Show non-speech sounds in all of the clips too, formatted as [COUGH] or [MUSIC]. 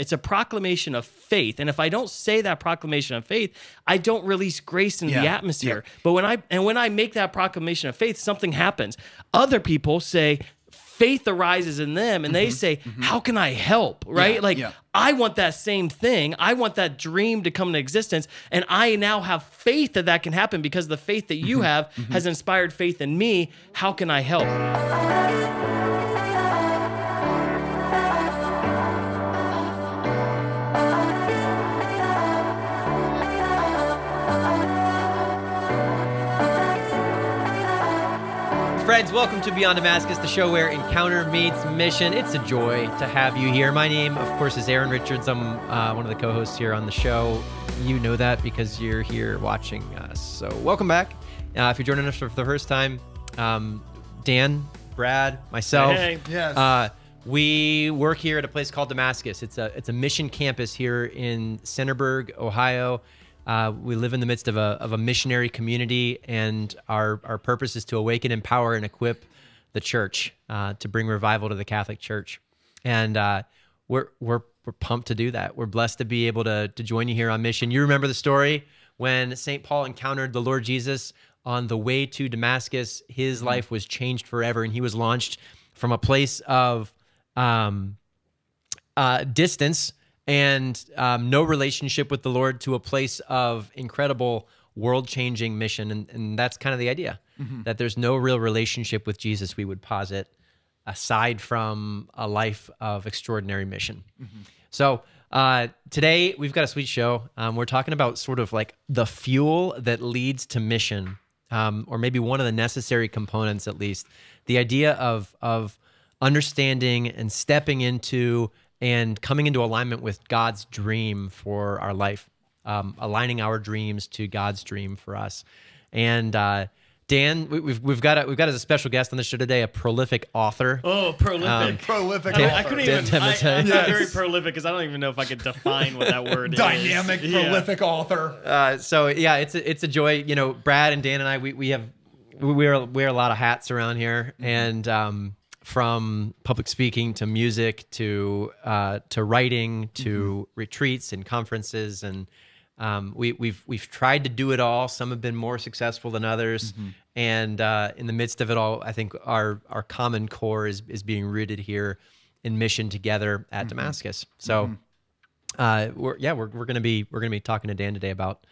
It's a proclamation of faith. And if I don't say that proclamation of faith, I don't release grace into the Yeah. atmosphere. But when I and when I make that proclamation of faith, something happens. Other people say faith arises in them and they mm-hmm. say, mm-hmm. How can I help? Right? Yeah, like yeah. I want that same thing. I want that dream to come into existence. And I now have faith that that can happen because the faith that you mm-hmm. have has inspired faith in me. How can I help? Friends, welcome to Beyond Damascus, the show where encounter meets mission. It's a joy to have you here. My name, of course, is Aaron Richards. I'm uh, one of the co hosts here on the show. You know that because you're here watching us. So, welcome back. Uh, if you're joining us for the first time, um, Dan, Brad, myself, Hey. Yes. uh, we work here at a place called Damascus. It's a it's a mission campus here in Centerburg, Ohio. Uh, we live in the midst of a of a missionary community, and our our purpose is to awaken, empower, and equip the church uh, to bring revival to the Catholic Church. And uh, we're we're we're pumped to do that. We're blessed to be able to to join you here on mission. You remember the story when Saint Paul encountered the Lord Jesus on the way to Damascus. His life was changed forever, and he was launched from a place of um, uh, distance and um, no relationship with the Lord to a place of incredible world changing mission. And, and that's kind of the idea that there's no real relationship with Jesus, we would posit, aside from a life of extraordinary mission. So, uh, today we've got a sweet show. Um, we're talking about sort of like the fuel that leads to mission, um, or maybe one of the necessary components, at least. The idea of of understanding and stepping into and coming into alignment with God's dream for our life, um, aligning our dreams to God's dream for us. And uh, Dan, we, we've we've got a, we've got as a special guest on the show today a prolific author. Oh, prolific. Prolific. I, mean, I couldn't Dan even. I, Timotei. I'm not Yes. very prolific because I don't even know if I could define what that word Dynamic, is. Dynamic, prolific author. Uh, so yeah, it's a, it's a joy. You know, Brad and Dan and I, we, we have we wear wear a lot of hats around here, and um, from public speaking to music to uh, to writing to retreats and conferences, and um, we, we've we've tried to do it all. Some have been more successful than others, and uh, in the midst of it all, I think our our common core is is being rooted here in mission together at Damascus. So uh, we're yeah, we're, we're gonna be we're gonna be talking to Dan today about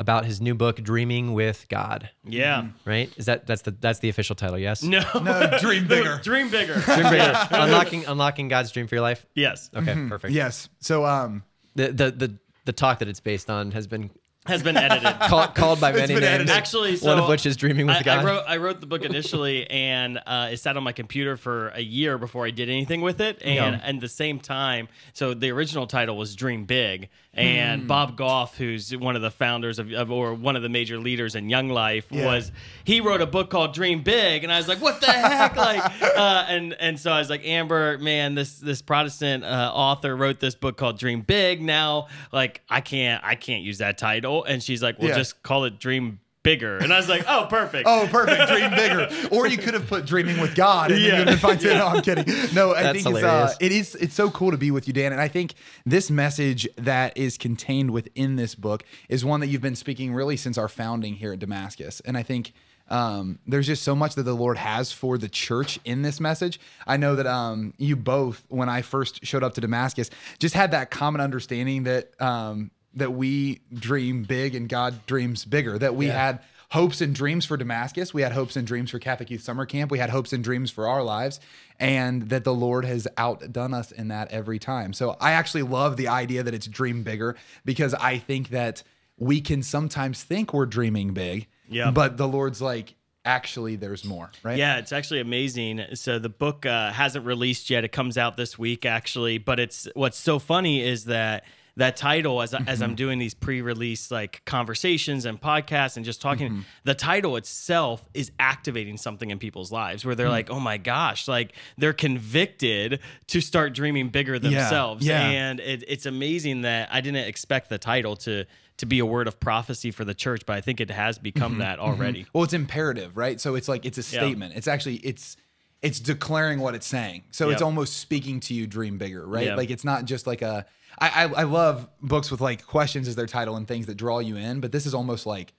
about his new book, Dreaming with God. Yeah. Right? Is that that's the that's the official title? Yes. No. No, dream [LAUGHS] bigger. Dream bigger. [LAUGHS] Dream bigger. [LAUGHS] unlocking unlocking God's dream for your life. yes. Okay, perfect. Yes. So, um, The, the the the talk that it's based on has been Has been edited. called called by many been names. edited. Actually, so one of which is Dreaming with I, God. I wrote I wrote the book initially, and uh, it sat on my computer for a year before I did anything with it. And Yeah. and the same time, so the original title was Dream Big, and Bob Goff, who's one of the founders of, of or one of the major leaders in Young Life, Yeah. was he wrote a book called Dream Big, and I was like, what the heck, like, [LAUGHS] uh, and and so I was like, Amber, man, this this Protestant uh, author wrote this book called Dream Big. Now, like, I can't I can't use that title, and she's like, well, Yeah. just call it Dream Bigger, and I was like, oh, perfect. oh, perfect. Dream bigger. Or you could have put dreaming with God. And Yeah. yeah. You would have been fine. No, I'm kidding. No, I That's think it's, uh, it is, it's so cool to be with you, Dan. And I think this message that is contained within this book is one that you've been speaking really since our founding here at Damascus. And I think, um, there's just so much that the Lord has for the church in this message. I know that um, you both, when I first showed up to Damascus, just had that common understanding that um, that we dream big and God dreams bigger. That we had hopes and dreams for Damascus. We had hopes and dreams for Catholic Youth Summer Camp. We had hopes and dreams for our lives, and that the Lord has outdone us in that every time. So I actually love the idea that it's dream bigger because I think that we can sometimes think we're dreaming big, Yeah. but the Lord's like, actually, there's more, right? Yeah, it's actually amazing. So the book uh, hasn't released yet. It comes out this week, actually. But it's what's so funny is that that title, as as I'm mm-hmm. doing these pre-release like conversations and podcasts and just talking, mm-hmm. the title itself is activating something in people's lives where they're mm. like, oh my gosh, like they're convicted to start dreaming bigger themselves. yeah. And it, it's amazing that I didn't expect the title to to be a word of prophecy for the church, but I think it has become mm-hmm. that already. Well, it's imperative, right? So it's like it's a Yeah. statement. It's actually it's it's declaring what it's saying. So it's almost speaking to you, dream bigger, right? Yeah. Like it's not just like a. I, I I love books with like questions as their title and things that draw you in, but this is almost like,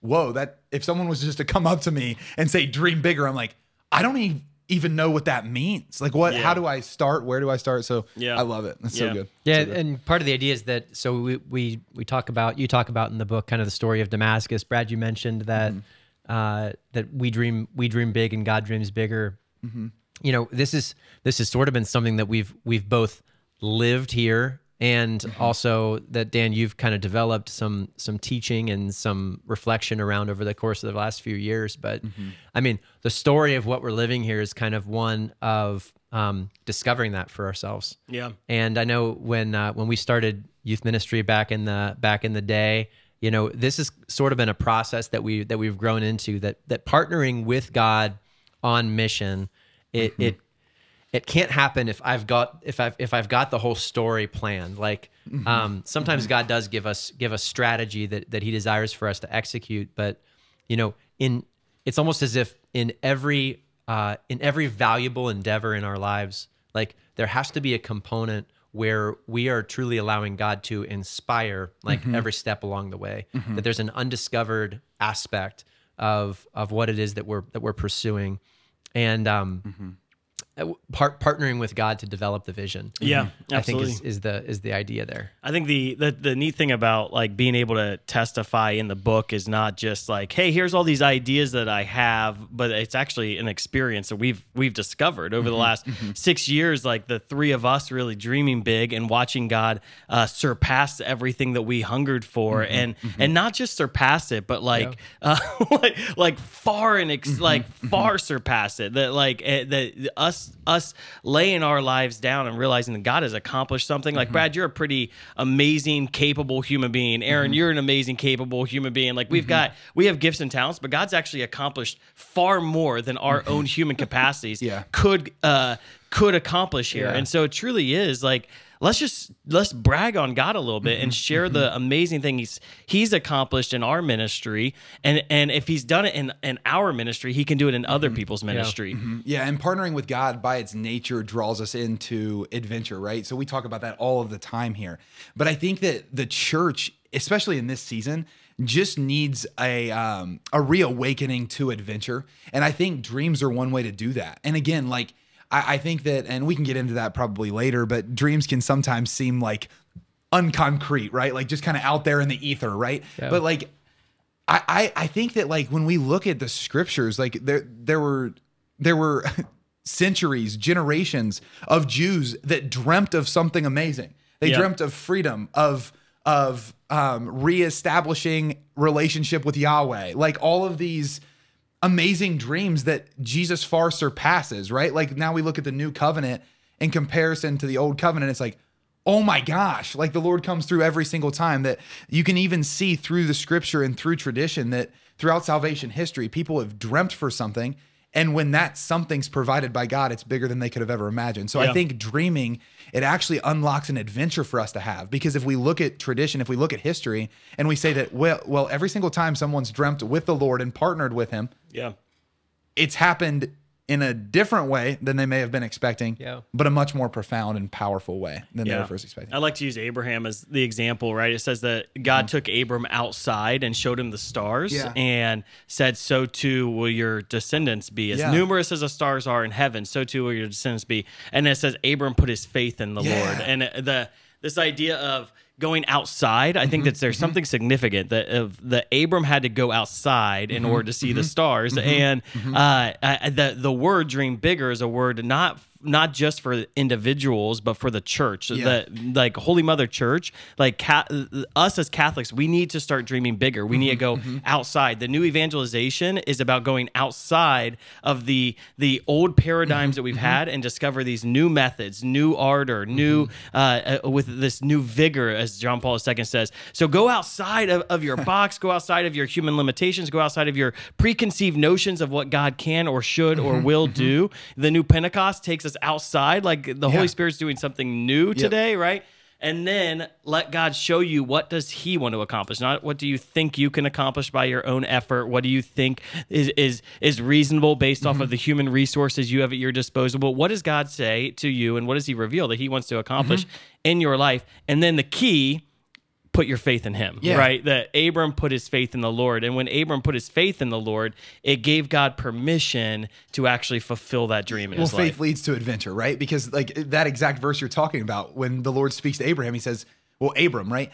whoa, that if someone was just to come up to me and say dream bigger, I'm like, I don't even even know what that means. Like what? Yeah. How do I start? Where do I start? So Yeah. I love it. That's so good. Yeah, So good. and part of the idea is that so we, we we talk about you talk about in the book kind of the story of Damascus. Brad, you mentioned that uh, that we dream we dream big and God dreams bigger. You know, this is this has sort of been something that we've we've both lived here and also that Dan you've kind of developed some some teaching and some reflection around over the course of the last few years. But I mean, the story of what we're living here is kind of one of um, discovering that for ourselves. Yeah. And I know when uh, when we started youth ministry back in the back in the day, you know, this has sort of been a process that we that we've grown into that that partnering with God on mission, it it it can't happen if I've got if I've if I've got the whole story planned. Like um, sometimes God does give us give us strategy that that He desires for us to execute, but you know, in it's almost as if in every uh, in every valuable endeavor in our lives, like there has to be a component where we are truly allowing God to inspire like every step along the way. That there's an undiscovered aspect of of what it is that we're that we're pursuing, and um, uh, Uh, part partnering with God to develop the vision. Yeah, mm-hmm. I think is, is the is the idea there. I think the, the the neat thing about like being able to testify in the book is not just like, hey, here's all these ideas that I have, but it's actually an experience that we've we've discovered over the mm-hmm. last mm-hmm. six years. Like the three of us really dreaming big and watching God uh, surpass everything that we hungered for, and and not just surpass it, but like [LAUGHS] uh, like like far and ex- like far surpass it. That like eh, that us us laying our lives down and realizing that God has accomplished something. Like mm-hmm. Brad, you're a pretty amazing, capable human being. Aaron, mm-hmm. you're an amazing, capable human being. Like we've mm-hmm. got we have gifts and talents, but God's actually accomplished far more than our [LAUGHS] own human capacities Yeah. could uh could accomplish here. Yeah. And so it truly is like let's just let's brag on God a little bit and mm-hmm. share the mm-hmm. amazing thing he's he's accomplished in our ministry and and if he's done it in in our ministry, he can do it in other mm-hmm. people's ministry. Yeah, and partnering with God by its nature draws us into adventure, right? So we talk about that all of the time here. But I think that the church, especially in this season, just needs a um, a reawakening to adventure, and I think dreams are one way to do that. And again, like I, I think that, and we can get into that probably later, but dreams can sometimes seem like unconcrete, right? Like just kind of out there in the ether, right? Yeah. But like I, I I think that like when we look at the scriptures, like there there were there were [LAUGHS] centuries, generations of Jews that dreamt of something amazing. They Yeah. dreamt of freedom, of of um, reestablishing relationship with Yahweh, like all of these amazing dreams that Jesus far surpasses. Right? Like now we look at the new covenant in comparison to the old covenant. It's like oh my gosh like the lord comes through every single time that you can even see through the scripture and through tradition that throughout salvation history people have dreamt for something and when that something's provided by god it's bigger than they could have ever imagined so i think dreaming it actually unlocks an adventure for us to have because if we look at tradition if we look at history and we say that well well every single time someone's dreamt with the lord and partnered with him Yeah. it's happened in a different way than they may have been expecting Yeah. but a much more profound and powerful way than they were first expecting I like to use Abraham as the example, right? It says that God mm-hmm. took Abram outside and showed him the stars Yeah. and said, So too will your descendants be. As Yeah. numerous as the stars are in heaven, so too will your descendants be. And it says Abram put his faith in the Yeah. Lord. And the this idea of going outside, I think mm-hmm, that there's mm-hmm. something significant that of the Abram had to go outside in mm-hmm, order to see the stars. And uh, I, the the word dream bigger is a word not not just for individuals but for the church. Yeah. the like holy mother church like ca- us as catholics we need to start dreaming bigger. We need to mm-hmm, go mm-hmm. outside. The new evangelization is about going outside of the the old paradigms mm-hmm, that we've had and discover these new methods new ardor new uh, uh, with this new vigor as john paul ii says. So go outside of, of your [LAUGHS] box go outside of your human limitations go outside of your preconceived notions of what god can or should or will do. The new pentecost takes us outside like the holy Yeah. spirit's doing something new today right? And then let God show you what does he want to accomplish not what do you think you can accomplish by your own effort. What do you think is is is reasonable based off mm-hmm. of the human resources you have at your disposal? But what does God say to you and what does he reveal that he wants to accomplish mm-hmm. in your life? And then the key put your faith in him, Yeah. right? That Abram put his faith in the Lord. And when Abram put his faith in the Lord, it gave God permission to actually fulfill that dream in well, his faith life. leads to adventure, right? Because like that exact verse you're talking about, when the Lord speaks to Abraham, he says, "Well, Abram, right?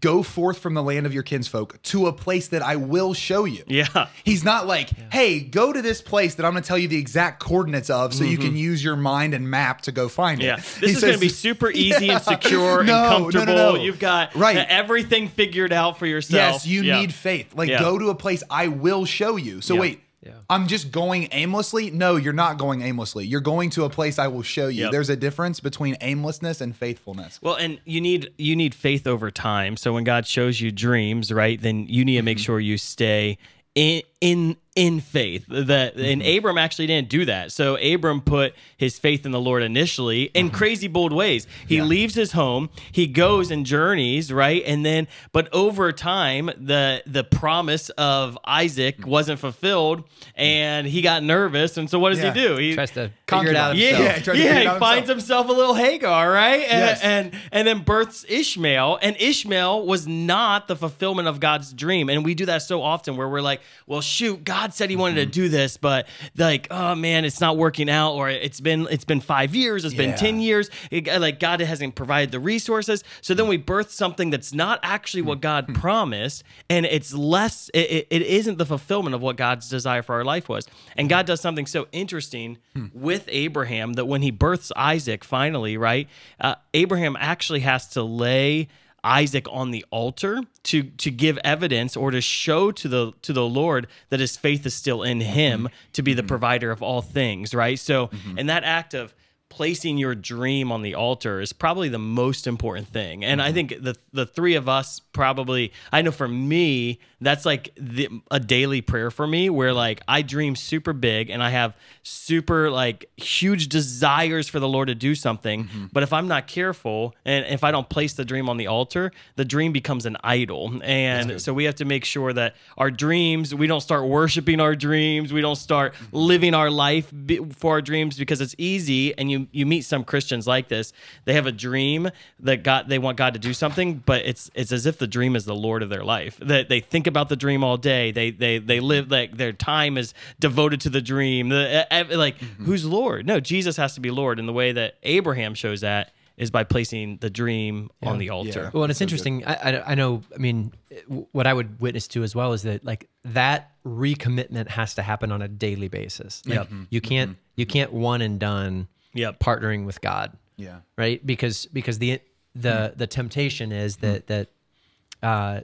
Go forth from the land of your kinsfolk to a place that I will show you." Yeah. He's not like, "Hey, go to this place that I'm going to tell you the exact coordinates of, so you can use your mind and map to go find Mm-hmm. Yeah, it." this He is going to be super [LAUGHS] easy and secure No, no, and no, comfortable. no. You've got Right. everything figured out for yourself. Yes, you Yeah. need faith. Like, Yeah. go to a place I will show you. So Yeah. wait, Yeah. I'm just going aimlessly? No, you're not going aimlessly. You're going to a place I will show you. Yep. There's a difference between aimlessness and faithfulness. Well, and you need you need faith over time. So when God shows you dreams, right, then you need to Mm-hmm. make sure you stay in in in faith. That and Mm-hmm. Abram actually didn't do that. So Abram put his faith in the Lord initially in crazy bold ways. He Mm-hmm. Yeah. leaves his home, he goes and journeys, right, and then but over time the the promise of Isaac wasn't fulfilled, and he got nervous. And so what does Yeah. he do? He Tries to figure it out yeah, himself. Yeah, he yeah, he out finds himself. himself a little Hagar, right? And, Yes. and and then births Ishmael, and Ishmael was not the fulfillment of God's dream. And we do that so often where we're like, well, shoot, God said he wanted Mm-hmm. to do this, but like, oh man, it's not working out, or it's been it's been five years, it's been Yeah. ten years. It- like God hasn't provided the resources. So then we birth something that's not actually what God Mm-hmm. promised, and it's less. It, it- it isn't the fulfillment of what God's desire for our life was. And God does something so interesting Hmm. with Abraham that when he births Isaac, finally, right? Uh, Abraham actually has to lay. Isaac on the altar to to give evidence or to show to the to the Lord that his faith is still in him mm-hmm. to be the mm-hmm. provider of all things, right? So, mm-hmm. in that act of placing your dream on the altar is probably the most important thing. And I think the the three of us probably I know for me that's like the, a daily prayer for me where like I dream super big and I have super like huge desires for the Lord to do something, mm-hmm. but if I'm not careful and if I don't place the dream on the altar, the dream becomes an idol. And so we have to make sure that our dreams, we don't start worshiping our dreams, we don't start mm-hmm. living our life for our dreams because it's easy and you you meet some Christians like this. They have a dream that God they want God to do something, but it's it's as if the dream is the Lord of their life. That they think about the dream all day. They they they live like their time is devoted to the dream. The, like mm-hmm. who's Lord? No, Jesus has to be Lord. And the way that Abraham shows that is by placing the dream on the altar. Yeah. Well, and it's interesting. I, I I know. I mean, what I would witness to as well is that like that recommitment has to happen on a daily basis. Like, Yep. Mm-hmm. You can't mm-hmm. you can't one and done. Yep. Partnering with God. Yeah. Right. Because because the the the temptation is that that uh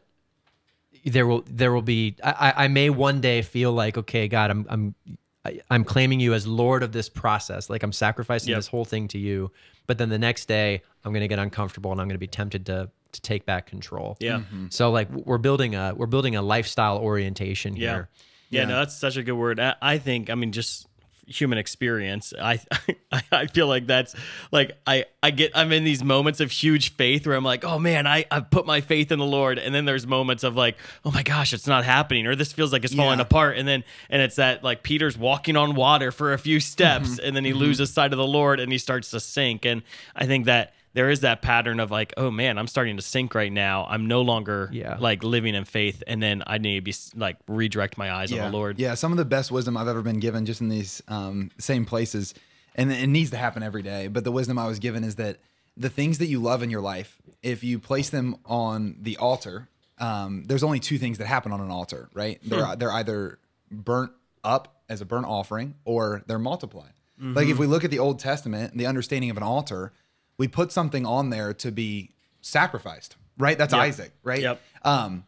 there will there will be I, I- I may one day feel like okay God I'm I'm I- I'm claiming you as Lord of this process like I'm sacrificing Yep. this whole thing to you but then the next day I'm going to get uncomfortable and I'm going to be tempted to to take back control Yeah. Mm-hmm. so like we're building a we're building a lifestyle orientation Yeah. here yeah. Yeah. no, that's such a good word. I, I think, I mean, just human experience. I, [LAUGHS] I I feel like that's like I I get I'm in these moments of huge faith where I'm like, oh man, I I put my faith in the Lord, and then there's moments of like, oh my gosh, it's not happening, or this feels like it's falling Yeah. apart, and then and it's that like Peter's walking on water for a few steps, Mm-hmm. and then he loses sight of the Lord, and he starts to sink, and I think that. There is that pattern of like, oh man, I'm starting to sink right now. I'm no longer Yeah. like living in faith, and then I need to be like redirect my eyes yeah. on the Lord. Yeah, some of the best wisdom I've ever been given just in these um, same places, and it needs to happen every day. But the wisdom I was given is that the things that you love in your life, if you place them on the altar, um, there's only two things that happen on an altar, right? They're they're either burnt up as a burnt offering or they're multiplied. Like if we look at the Old Testament, the understanding of an altar, we put something on there to be sacrificed, right? That's Yep. Isaac, right? Yep. Um,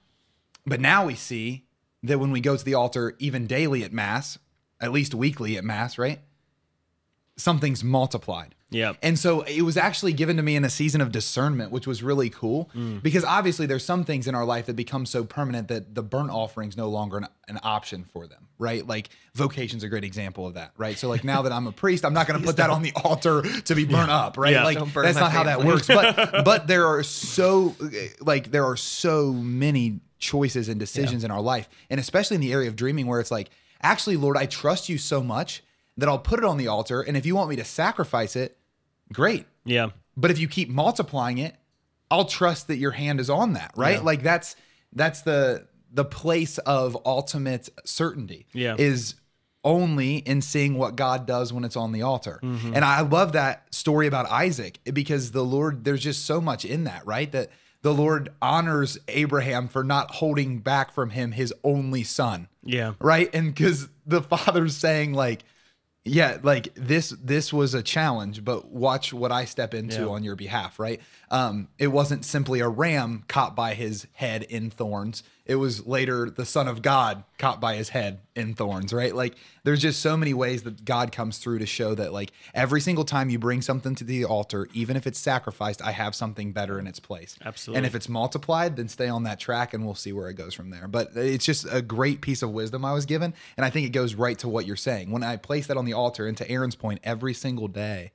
but now we see that when we go to the altar, even daily at Mass, at least weekly at Mass, right? Something's multiplied. Yep. And so it was actually given to me in a season of discernment, which was really cool Mm. because obviously there's some things in our life that become so permanent that the burnt offering's no longer an, an option for them, right? Like vocation's a great example of that, right? So like now that I'm a priest, I'm not going to put that on the altar to be burnt up, right? Yeah. Like Don't burn that's not how that works. But [LAUGHS] but there are so like there are so many choices and decisions in our life, and especially in the area of dreaming where it's like, actually, Lord, I trust you so much that I'll put it on the altar, and if you want me to sacrifice it, great. Yeah. But if you keep multiplying it, I'll trust that your hand is on that, right? Yeah. Like that's that's the the place of ultimate certainty. Yeah. Is only in seeing what God does when it's on the altar. Mm-hmm. And I love that story about Isaac because the Lord there's just so much in that, right? That the Lord honors Abraham for not holding back from him his only son Yeah. right and because the [LAUGHS] father's saying like yeah like this this was a challenge but watch what i step into Yeah. on your behalf right um it wasn't simply a ram caught by his head in thorns it was later the son of god caught by his head in thorns right like there's just so many ways that god comes through to show that like every single time you bring something to the altar even if it's sacrificed i have something better in its place Absolutely. and if it's multiplied, then stay on that track and we'll see where it goes from there. But it's just a great piece of wisdom I was given. And I think it goes right to what you're saying. When I place that on the altar, and to Aaron's point, every single day,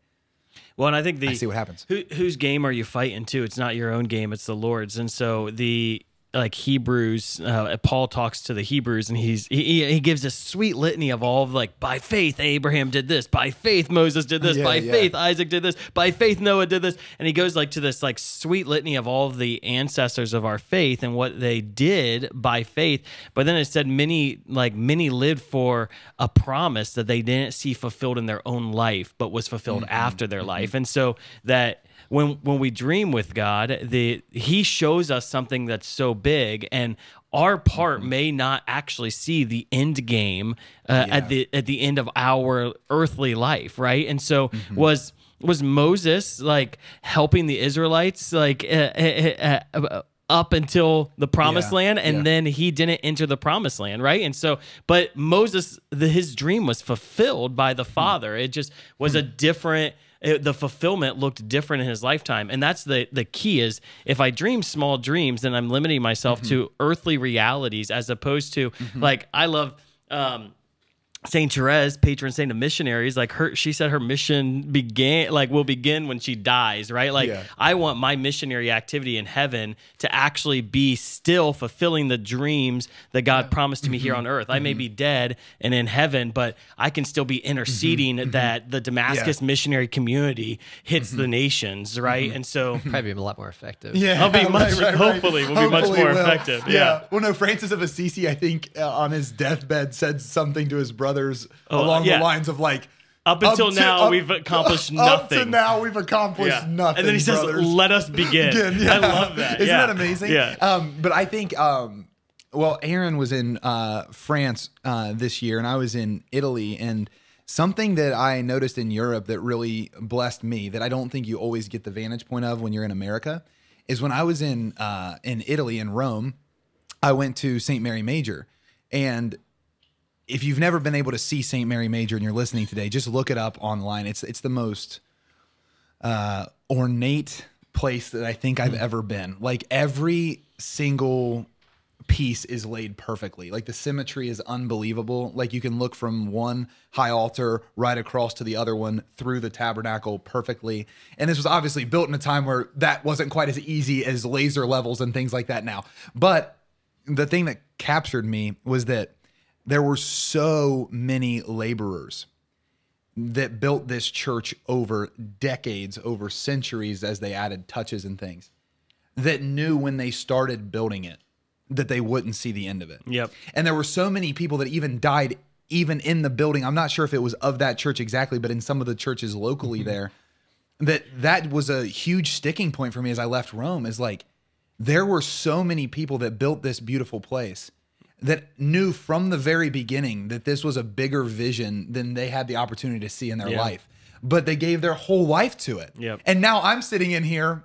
Well, and I think the I see what happens. Who, whose game are you fighting to? It's not your own game; it's the Lord's. And so the like Hebrews, uh, Paul talks to the Hebrews, and he's he, he gives a sweet litany of all of like by faith Abraham did this, by faith Moses did this, Yeah, by yeah. faith Isaac did this, by faith Noah did this, and he goes like to this like sweet litany of all of the ancestors of our faith and what they did by faith. But then it said many like many lived for a promise that they didn't see fulfilled in their own life, but was fulfilled after their life, and so that when when we dream with God, the He shows us something that's so big, and our part may not actually see the end game uh, Yeah. at the at the end of our earthly life, right? And so was was Moses like helping the Israelites like uh, uh, uh, uh, up until the promised Yeah, land and yeah. then he didn't enter the promised land right? And so but moses the, his dream was fulfilled by the father. It just was a different it, the fulfillment looked different in his lifetime. And that's the the key is if i dream small dreams then i'm limiting myself to earthly realities as opposed to like i love um Saint Therese, patron saint of missionaries, like her, she said her mission began, like will begin when she dies, right? Like Yeah. I want my missionary activity in heaven to actually be still fulfilling the dreams that God promised to me Mm-hmm. here on earth. I may be dead and in heaven, but I can still be interceding Mm-hmm. that the Damascus missionary community hits the nations, right? And so [LAUGHS] Probably be a lot more effective. Mm-hmm. Yeah, I'll be [LAUGHS] much- hopefully we'll be much more will. effective, yeah. Well, no, Francis of Assisi, I think, uh, on his deathbed said something to his brothers along Oh, yeah. the lines of like, Up until to- now, up- we've accomplished nothing. [LAUGHS] Up to now, we've accomplished nothing. And then he says, "Let us begin." [LAUGHS] Again, yeah. I love that. Isn't yeah. that amazing? Yeah. Um, but I think, um, well, Aaron was in uh, France uh, this year, and I was in Italy, and something that I noticed in Europe that really blessed me that I don't think you always get the vantage point of when you're in America is when I was in uh, in Italy in Rome. I went to St. Mary Major, and if you've never been able to see St. Mary Major and you're listening today, just look it up online. It's it's the most uh, ornate place that I think I've ever been. Like every single piece is laid perfectly. Like the symmetry is unbelievable. Like you can look from one high altar right across to the other one through the tabernacle perfectly. And this was obviously built in a time where that wasn't quite as easy as laser levels and things like that now. But the thing that captured me was that there were so many laborers that built this church over decades, over centuries as they added touches and things that knew when they started building it that they wouldn't see the end of it. Yep. And there were so many people that even died even in the building. I'm not sure if it was of that church exactly, but in some of the churches locally mm-hmm. there that that was a huge sticking point for me as I left Rome is like there were so many people that built this beautiful place that knew from the very beginning that this was a bigger vision than they had the opportunity to see in their Yeah. life. But they gave their whole life to it. Yep. And now I'm sitting in here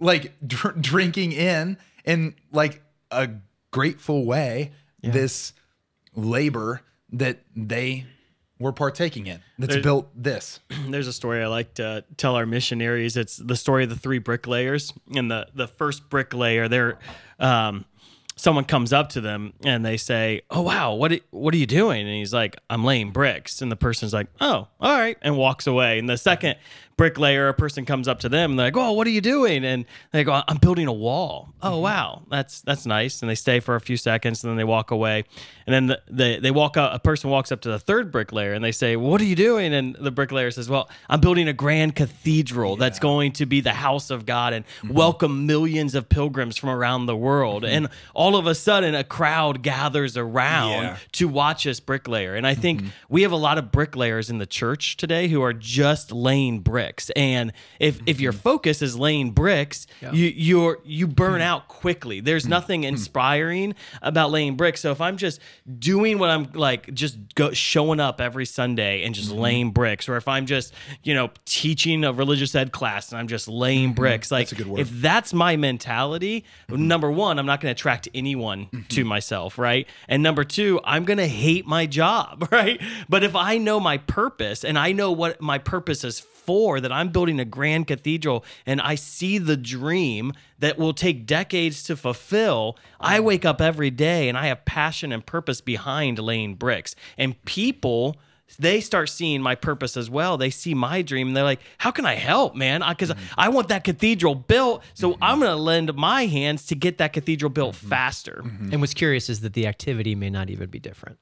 like [LAUGHS] dr- drinking in in like a grateful way this labor that they we're partaking in that's There- built this. [CLEARS THROAT] there's a story I like to tell our missionaries. It's the story of the three bricklayers. And the the first bricklayer, they're um, someone comes up to them and they say, "Oh wow, what are- what are you doing?" And he's like, "I'm laying bricks." And the person's like, "Oh, all right," and walks away. And the second bricklayer, a person comes up to them and they're like, "Oh, what are you doing?" And they go, "I'm building a wall." Oh mm-hmm. wow, that's that's nice. And they stay for a few seconds and then they walk away. And then the, they they walk up. A person walks up to the third bricklayer and they say, "What are you doing?" And the bricklayer says, "Well, I'm building a grand cathedral that's going to be the house of God and mm-hmm. welcome millions of pilgrims from around the world." Mm-hmm. And all of a sudden, a crowd gathers around Yeah. to watch us bricklayer. And I think we have a lot of bricklayers in the church today who are just laying bricks. And if if your mm-hmm. focus is laying bricks, you you're you burn mm. out quickly. There's mm. nothing mm. inspiring about laying bricks. So if I'm just doing what I'm like just go, showing up every Sunday and just mm-hmm. laying bricks or if I'm just, you know, teaching a religious ed class and I'm just laying mm-hmm. bricks, like a good word. if that's my mentality, number one, I'm not going to attract anyone Mm-hmm. to myself, right? And number two, I'm going to hate my job, [LAUGHS] right? But if I know my purpose and I know what my purpose is for, that I'm building a grand cathedral and I see the dream that will take decades to fulfill, I wake up every day and I have passion and purpose behind laying bricks. And people, they start seeing my purpose as well. They see my dream and they're like, "How can I help, man? Because mm-hmm. I want that cathedral built, so mm-hmm. I'm going to lend my hands to get that cathedral built mm-hmm. faster." And what's curious is that the activity may not even be different.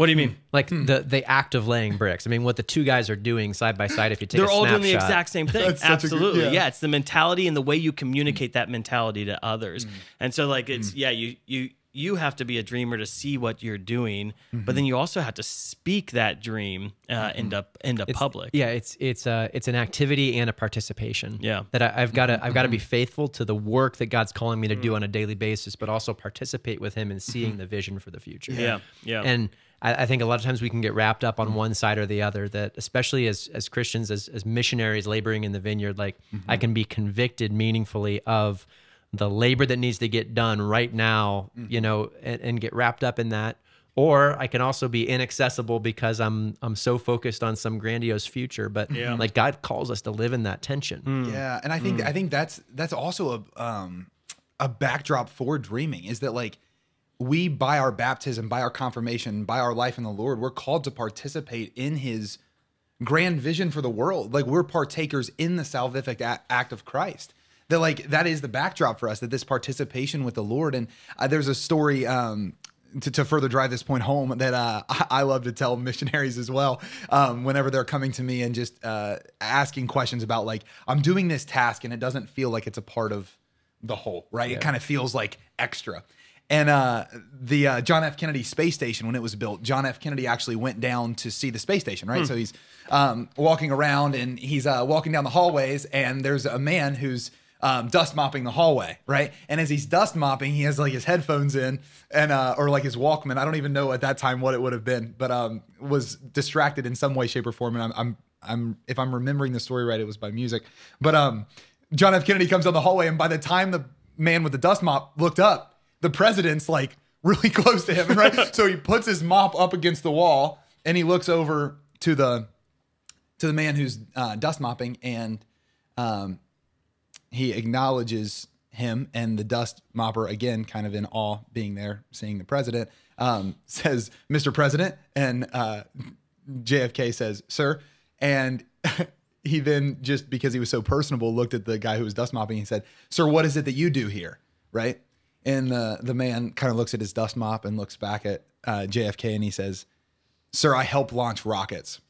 What do you mean? Like hmm. the the act of laying bricks. I mean, what the two guys are doing side by side. If you take a snapshot. They're a all doing the snapshot- exact same thing. [LAUGHS] That's such a good- Absolutely. yeah. yeah. it's the mentality and the way you communicate that mentality to others. Hmm. And so like it's hmm. yeah, you you you have to be a dreamer to see what you're doing, but mm-hmm. then you also have to speak that dream uh, mm-hmm. into into public. Yeah, it's it's uh it's an activity and a participation. Yeah. that I, I've got to mm-hmm. I've got to be faithful to the work that God's calling me to do on a daily basis, but also participate with Him in seeing the vision for the future. Yeah, yeah. And I, I think a lot of times we can get wrapped up on mm-hmm. one side or the other. That especially as as Christians, as as missionaries laboring in the vineyard, like I mm-hmm. can be convicted meaningfully of the labor that needs to get done right now, you mm-hmm. know, and, and get wrapped up in that. Or I can also be inaccessible because I'm I'm so focused on some grandiose future. But Yeah. like God calls us to live in that tension. Mm. Yeah, and I think mm. I think that's that's also a um a backdrop for dreaming is that like we by our baptism, by our confirmation, by our life in the Lord, we're called to participate in his grand vision for the world. Like we're partakers in the salvific act of Christ. That like that is the backdrop for us. That this participation with the Lord. And uh, there's a story um, to, to further drive this point home that uh, [LAUGHS] I, I love to tell missionaries as well. Um, whenever they're coming to me and just uh, asking questions about like I'm doing this task and it doesn't feel like it's a part of the whole, right? It kind of feels like extra. And uh, the uh, John F. Kennedy space station, when it was built, John F. Kennedy actually went down to see the space station, right? So he's um, walking around and he's uh, walking down the hallways, and there's a man who's um, dust mopping the hallway, right? And as he's dust mopping, he has like his headphones in and uh, or like his Walkman. I don't even know at that time what it would have been, but um, was distracted in some way, shape, or form. And I'm, I'm, I'm if I'm remembering the story right, it was by music. But um, John F. Kennedy comes down the hallway, and by the time the man with the dust mop looked up, the president's like really [LAUGHS] close to him, and right. [LAUGHS] so he puts his mop up against the wall, and he looks over to the to the man who's uh, dust mopping, and um, he acknowledges him and the dust mopper again kind of in awe being there seeing the president um, [LAUGHS] says mr president and uh, jfk says sir and he then just because he was so personable looked at the guy who was dust mopping and said sir what is it that you do here right and the, the man kind of looks at his dust mop and looks back at uh, jfk and he says sir i help launch rockets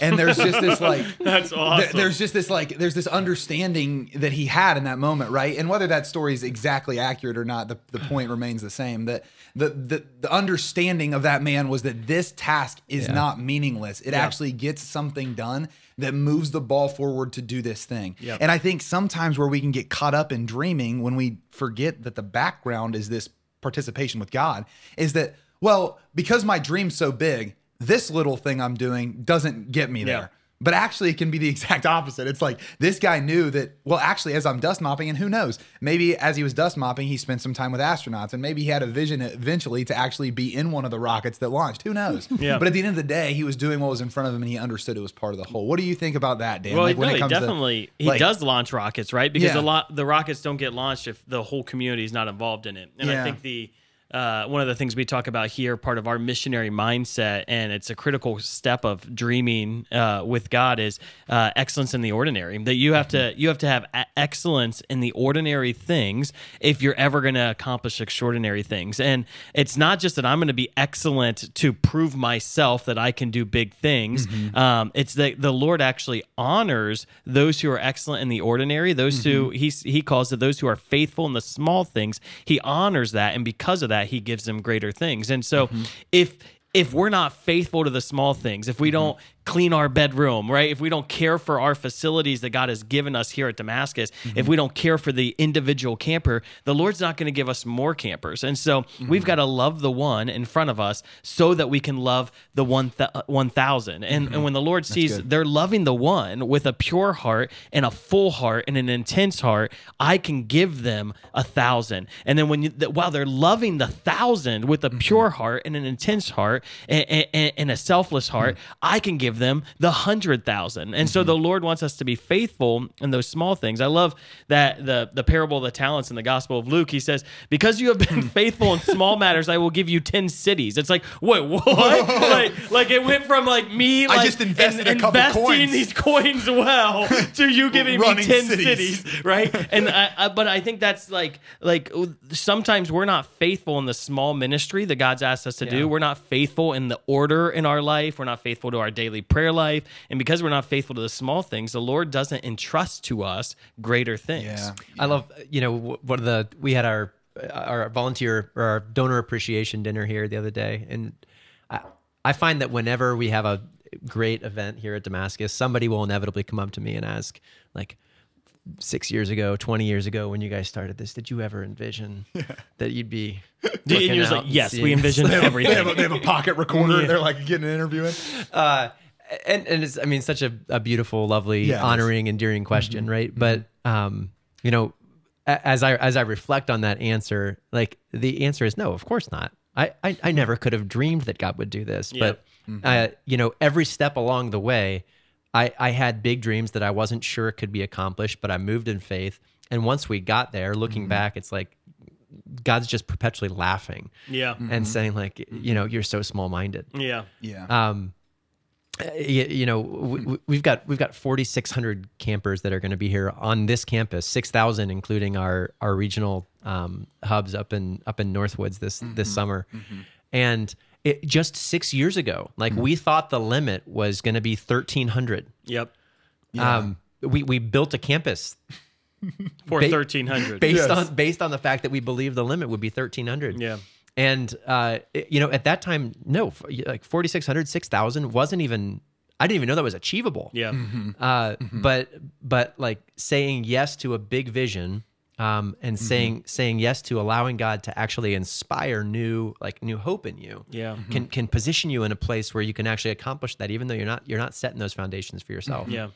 and there's just this like [LAUGHS] That's there- awesome. there's just this like there's this understanding that he had in that moment right and whether that story is exactly accurate or not the, the point remains the same that the, the the understanding of that man was that this task is Yeah. not meaningless it actually gets something done that moves the ball forward to do this thing Yep. and i think sometimes where we can get caught up in dreaming when we forget that the background is this participation with god is that well because my dream's so big this little thing i'm doing doesn't get me there Yeah. But actually, it can be the [LAUGHS] exact opposite. It's like this guy knew that, well, actually, as I'm dust mopping, and who knows, maybe as he was dust mopping, he spent some time with astronauts, and maybe he had a vision eventually to actually be in one of the rockets that launched. Who knows? [LAUGHS] Yeah. But at the end of the day, he was doing what was in front of him, and he understood it was part of the whole. What do you think about that, Dan? Well, Like, when no, it he comes to- definitely he does launch rockets, right? Because Yeah. a lot the rockets don't get launched if the whole community is not involved in it. And I think the uh, one of the things we talk about here, part of our missionary mindset, and it's a critical step of dreaming uh, with God, is uh, excellence in the ordinary. That you have to you have to have a- excellence in the ordinary things if you're ever going to accomplish extraordinary things. And it's not just that I'm going to be excellent to prove myself that I can do big things. Um, it's that the Lord actually honors those who are excellent in the ordinary. Those who he he calls it those who are faithful in the small things. He honors that, and because of that, he gives them greater things. And so, mm-hmm. if if we're not faithful to the small things, if we mm-hmm. don't clean our bedroom, right? If we don't care for our facilities that God has given us here at Damascus, if mm-hmm. we don't care for the individual camper, the Lord's not going to give us more campers. And so mm-hmm. we've got to love the one in front of us so that we can love the one th- 1000. And, and mm-hmm. when the Lord sees they're loving the one with a pure heart and a full heart and an intense heart, I can give them a thousand. And then when you, th- while they're loving the thousand with a pure heart and an intense heart and, and, and a selfless heart, I can give them the hundred thousand. And so mm-hmm. the Lord wants us to be faithful in those small things. I love that the the parable of the talents in the Gospel of Luke. He says, "Because you have been [LAUGHS] faithful in small matters, I will give you ten cities." It's like, wait, what? [LAUGHS] [LAUGHS] like, like it went from like me, I like just invested a couple investing coins. these coins well to you giving me ten cities. cities, right? And I, I, but I think that's like like sometimes we're not faithful in the small ministry that God's asked us to Yeah. do. We're not faithful in the order in our life. We're not faithful to our daily prayer life, and because we're not faithful to the small things, the Lord doesn't entrust to us greater things. Yeah. I love, you know, one of the we had our our volunteer or our donor appreciation dinner here the other day, and I I find that whenever we have a great event here at Damascus, somebody will inevitably come up to me and ask, like, six years ago, twenty years ago, when you guys started this, did you ever envision [LAUGHS] that you'd be? And looking you're out like, yes, seeing we envision [LAUGHS] They have, a, everything. they have a pocket recorder. [LAUGHS] They're like getting an interview in. uh, and and it's I mean such a, a beautiful, lovely, Yeah, honoring, endearing question, right? But um, you know, as I as I reflect on that answer, like the answer is no, of course not. I I, I never could have dreamed that God would do this, but uh, you know, every step along the way, I I had big dreams that I wasn't sure could be accomplished, but I moved in faith. And once we got there, looking back, it's like God's just perpetually laughing yeah, and saying like, you know, you're so small minded yeah, Yeah. um uh, you, you know we, we've got we've got 4600 campers that are going to be here on this campus 6000 including our our regional um, hubs up in up in northwoods this this summer and it just 6 years ago like we thought the limit was going to be 1300 yep. um we we built a campus For Ba- thirteen hundred. based Yes. on based on the fact that we believed the limit would be 1300 Yeah. And uh it- you know at that time no like 4600 6000 wasn't even i didn't even know that was achievable. Yeah. uh but but like saying yes to a big vision um and saying saying yes to allowing god to actually inspire new like new hope in you Yeah. can can position you in a place where you can actually accomplish that even though you're not you're not setting those foundations for yourself. Yeah,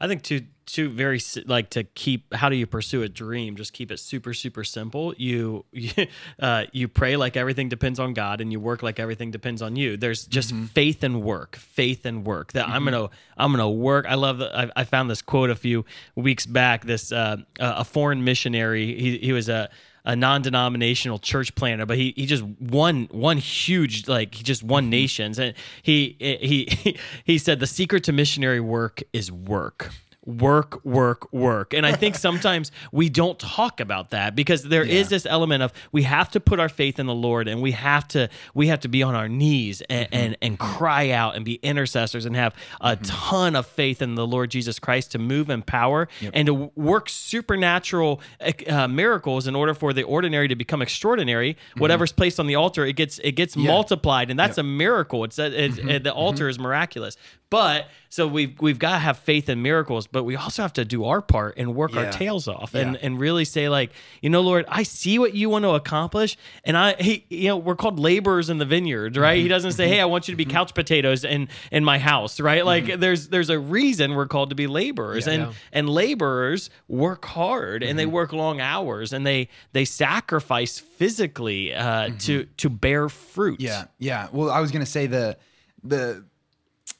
I think to to very like to keep. How do you pursue a dream? Just keep it super super simple. You you, [LAUGHS] uh, you pray like everything depends on God, and you work like everything depends on you. There's just faith and work, faith and work. That I'm gonna I'm gonna work. I love. that I, I found this quote a few weeks back. This uh, a foreign missionary. He he was a a non-denominational church planner, but he he just won one huge like he just won nations, and he he [LAUGHS] he said the secret to missionary work is work. Work, work, work. And I think [LAUGHS] sometimes we don't talk about that because there is this element of we have to put our faith in the Lord and we have to we have to be on our knees and mm-hmm. and, and mm-hmm. cry out and be intercessors and have a mm-hmm. ton of faith in the Lord Jesus Christ to move in power and to work supernatural eh, uh, miracles in order for the ordinary to become extraordinary. Whatever's placed on the altar, it gets it gets multiplied, and that's a miracle. It's, it's uh, the altar is miraculous. But so we've we've got to have faith in miracles. But we also have to do our part and work our tails off and, Yeah. and really say like, you know, Lord, I see what you want to accomplish. And I, he, you know, we're called laborers in the vineyard, right? Mm-hmm. He doesn't say, Hey, I want you to be couch potatoes in, in my house, right? Like there's, there's a reason we're called to be laborers and, Yeah. and laborers work hard and Mm-hmm. they work long hours and they, they sacrifice physically, uh, to, to bear fruit. Mm-hmm. Yeah, yeah. Well, I was gonna say the the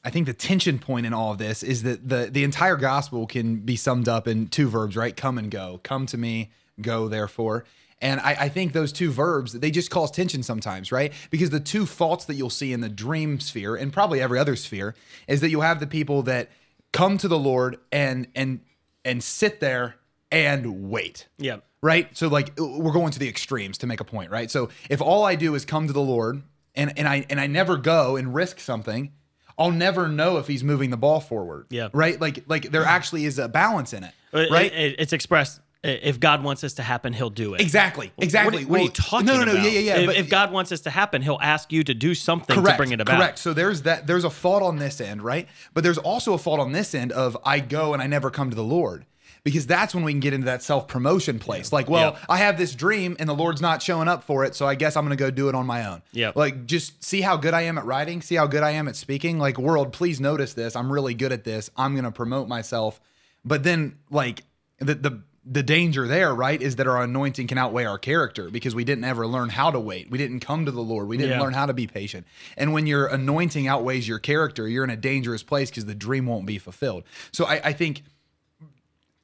I think the tension point in all of this is that the the entire gospel can be summed up in two verbs, right? Come and go. Come to me, go therefore. And I, I think those two verbs they just cause tension sometimes, right? Because the two faults that you'll see in the dream sphere and probably every other sphere is that you'll have the people that come to the Lord and and and sit there and wait Yeah. right? So like we're going to the extremes to make a point, right? So if all I do is come to the Lord and and I and I never go and risk something, I'll never know if he's moving the ball forward. Yeah. Right? Like like there actually is a balance in it. It- Right? it- it's expressed. uh, If God wants this to happen, He'll do it. exactly. What, Exactly. are- what are you talking no, no, about? no, yeah, yeah, yeah. If, but- if God wants this to happen, He'll ask you to do something correct, to bring it about. Correct. So there's that there's a fault on this end, right? But there's also a fault on this end of I go and I never come to the Lord. Because that's when we can get into that self-promotion place. Like, well, Yeah. I have this dream and the Lord's not showing up for it, so I guess I'm gonna go do it on my own. Yeah. Like just see how good I am at writing, see how good I am at speaking. Like, world, please notice this. I'm really good at this. I'm gonna promote myself. But then like the the the danger there, right, is that our anointing can outweigh our character because we didn't ever learn how to wait. We didn't come to the Lord. We didn't Yeah. learn how to be patient. And when your anointing outweighs your character, you're in a dangerous place because the dream won't be fulfilled. So I, I think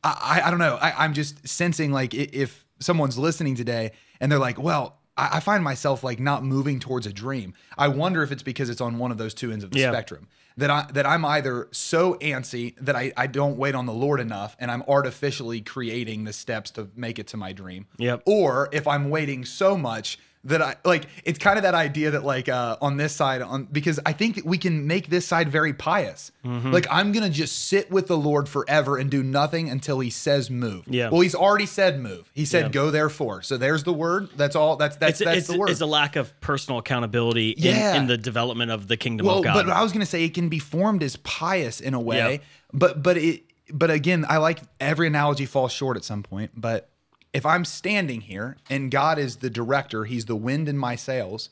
I, I- don't know. I, I'm just sensing like if someone's listening today and they're like, well, I, I find myself like not moving towards a dream. I wonder if it's because it's on one of those two ends of the Yeah. spectrum. That I that I'm either so antsy that I, I don't wait on the Lord enough and I'm artificially creating the steps to make it to my dream. Yep. Or if I'm waiting so much that I like it's kind of that idea that like uh on this side on because I think that we can make this side very pious. Mm-hmm. Like I'm gonna just sit with the Lord forever and do nothing until he says move. Yeah. Well, he's already said move. He said Yeah. go therefore. So there's the word. That's all. That's that's It's, that's it's, the word. it's a lack of personal accountability in, Yeah. in the development of the kingdom well, of God. but I was gonna say it can be formed as pious in a way, Yeah. but but it but again, I like every analogy falls short at some point. But if I'm standing here and God is the director, He's the wind in my sails.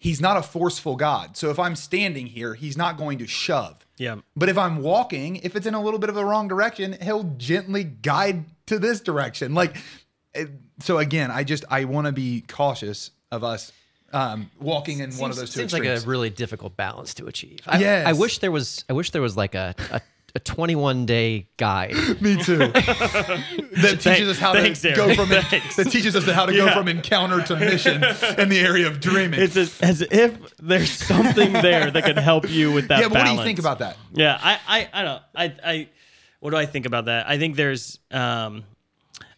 He's not a forceful God. So if I'm standing here, He's not going to shove. Yeah. But if I'm walking, if it's in a little bit of the wrong direction, He'll gently guide to this direction. Like, so again, I just I want to be cautious of us um, walking in one of those two seems extremes. like a really difficult balance to achieve. I, Yes. I wish there was. I wish there was like a a, a 21 day guide. [LAUGHS] Me too. [LAUGHS] that teaches us how thanks, to Aaron. go from [LAUGHS] Thanks. that teaches us how to go Yeah. from encounter to mission in the area of dreaming. it's as, as if there's something there that can help you with that yeah, but what do you balance. think about that? Yeah, I, I, I don't. I, I, what do I think about that? I think there's, um,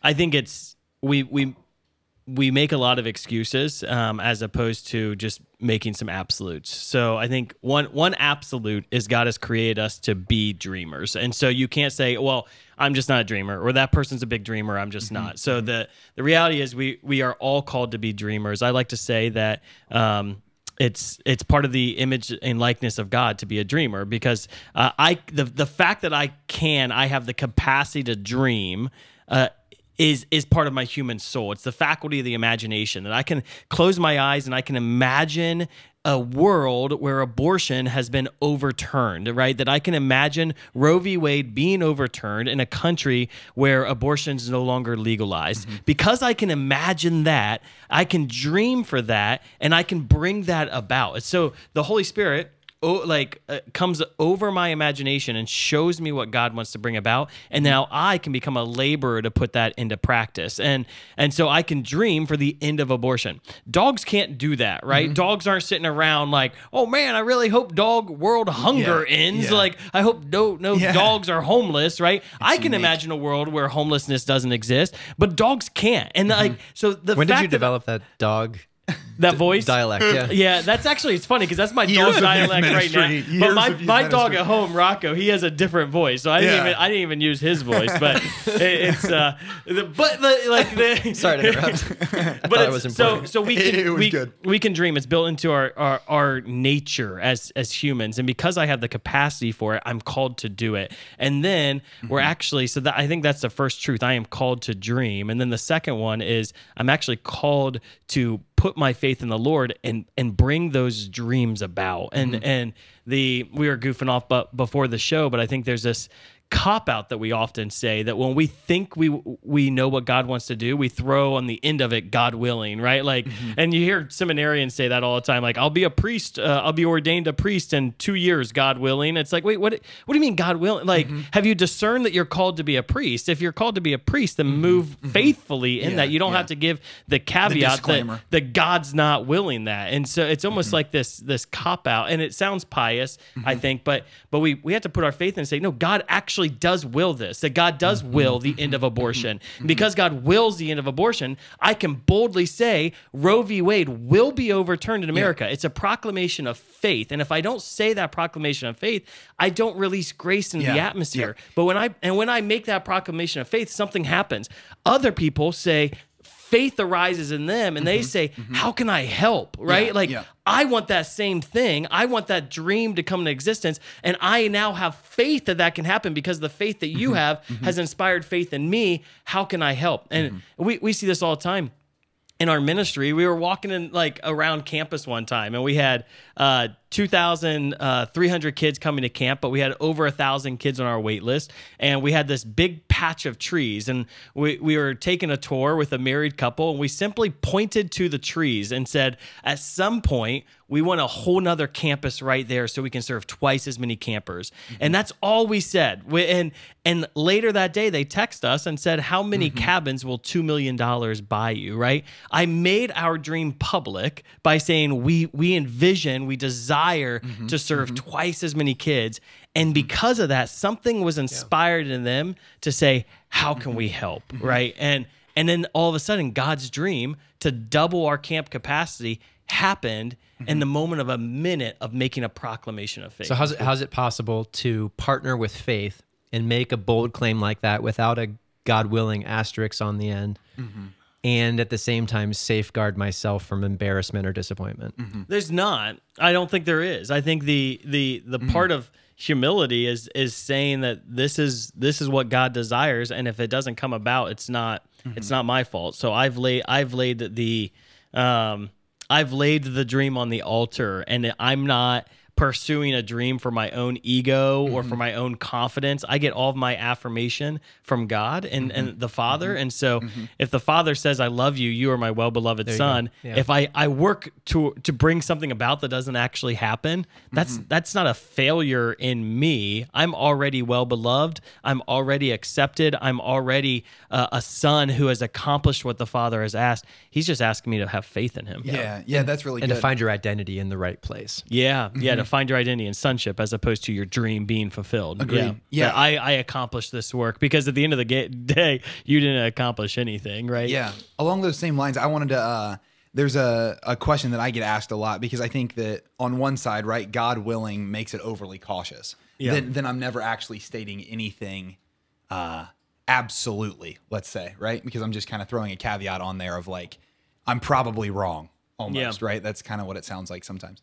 I think it's we we we make a lot of excuses um, as opposed to just making some absolutes. So I think one one absolute is God has created us to be dreamers, and so you can't say, "Well, I'm just not a dreamer," or "That person's a big dreamer, I'm just not." So the the reality is we we are all called to be dreamers. I like to say that. Um, it's it's part of the image and likeness of God to be a dreamer because uh, I the the fact that I can I have the capacity to dream uh, is is part of my human soul. It's the faculty of the imagination that I can close my eyes and I can imagine a world where abortion has been overturned, right? That I can imagine Roe v. Wade being overturned in a country where abortion is no longer legalized. Mm-hmm. Because I can imagine that, I can dream for that, and I can bring that about. So the Holy Spirit oh, like uh, comes over my imagination and shows me what God wants to bring about, and mm-hmm. now I can become a laborer to put that into practice, and and so I can dream for the end of abortion. Dogs can't do that, right? Mm-hmm. Dogs aren't sitting around like, oh man, I really hope dog world hunger Yeah, ends. yeah. Like I hope no no Yeah. dogs are homeless, right? I can unique. imagine a world where homelessness doesn't exist, but dogs can't, and mm-hmm. like so the When did you that- develop that dog that voice. dialect. Yeah. Yeah, that's actually it's funny because that's my Years dog dialect youth right now. ministry. But my, my dog at home, Rocco, he has a different voice, so I didn't Yeah. even I didn't even use his voice. But [LAUGHS] it, it's uh, the, but the, like the [LAUGHS] Sorry to interrupt. [LAUGHS] I but thought it was so important. so we can It was we, good. we can dream. It's built into our, our our nature as as humans, and because I have the capacity for it, I'm called to do it. And then we're Mm-hmm. actually so that I think that's the first truth. I am called to dream, and then the second one is I'm actually called to put my faith in the Lord and and bring those dreams about. And Mm-hmm. and the we were goofing off but before the show, but I think there's this cop out that we often say that when we think we we know what God wants to do, we throw on the end of it God willing, right? Like, mm-hmm. and you hear seminarians say that all the time. Like, I'll be a priest, uh, I'll be ordained a priest in two years, God willing. It's like, wait, what? What do you mean God willing? Like, mm-hmm. have you discerned that you're called to be a priest? If you're called to be a priest, then mm-hmm. move faithfully in Yeah, that. You don't yeah. have to give the caveat that, disclaimer. that God's not willing that. And so it's almost like this this cop out, and it sounds pious, I think, but but we we have to put our faith in and say, no, God actually does will this. That God does mm-hmm. will the end of abortion. Because God wills the end of abortion, I can boldly say Roe v. Wade will be overturned in America. It's a proclamation of faith, and if I don't say that proclamation of faith, I don't release grace into the Yeah, atmosphere. But when I and when I make that proclamation of faith, something happens. Other people say faith arises in them and they mm-hmm. say, mm-hmm. How can I help? Right? Yeah, like yeah. I want that same thing. I want that dream to come into existence. And I now have faith that that can happen because the faith that you mm-hmm. have has inspired faith in me. How can I help? And we, we see this all the time in our ministry, we were walking in like around campus one time, and we had uh, 2,300 kids coming to camp, but we had over a thousand kids on our wait list, and we had this big patch of trees, and we we were taking a tour with a married couple, and we simply pointed to the trees and said, at some point. We want a whole nother campus right there so we can serve twice as many campers. Mm-hmm. And that's all we said. We, and and later that day they text us and said, How many mm-hmm. cabins will two million dollars buy you? Right? I made our dream public by saying we we envision, we desire Mm-hmm, to serve mm-hmm. twice as many kids. And mm-hmm. because of that, something was inspired in them to say, How can we help? Right. And and then all of a sudden, God's dream to double our camp capacity happened in the moment of a minute of making a proclamation of faith. So how's it, how's it possible to partner with faith and make a bold claim like that without a God willing asterisk on the end, and at the same time safeguard myself from embarrassment or disappointment? Mm-hmm. There's not. I don't think there is. I think the the the mm-hmm. part of humility is is saying that this is this is what God desires, and if it doesn't come about, it's not mm-hmm. it's not my fault. So I've laid I've laid the um I've laid the dream on the altar, and I'm not pursuing a dream for my own ego or for my own confidence. I get all of my affirmation from God and, and the Father. And so if the Father says, I love you, you are my well beloved son, Yeah. if I, I work to to bring something about that doesn't actually happen, that's that's not a failure in me. I'm already well beloved. I'm already accepted. I'm already uh, a son who has accomplished what the Father has asked. He's just asking me to have faith in him. Yeah, yeah, that's really And good. to find your identity in the right place. Yeah, yeah, Mm-hmm. to find your identity in sonship as opposed to your dream being fulfilled. Agreed. Yeah, Yeah. That I, I accomplished this work because at the end of the day, you didn't accomplish anything, right? Yeah. Along those same lines, I wanted to. Uh, there's a, a question that I get asked a lot because I think that on one side, right, God willing makes it overly cautious. Yeah. Then, then I'm never actually stating anything uh, absolutely, let's say, right? Because I'm just kind of throwing a caveat on there of like, I'm probably wrong almost, Yeah. right? That's kind of what it sounds like sometimes.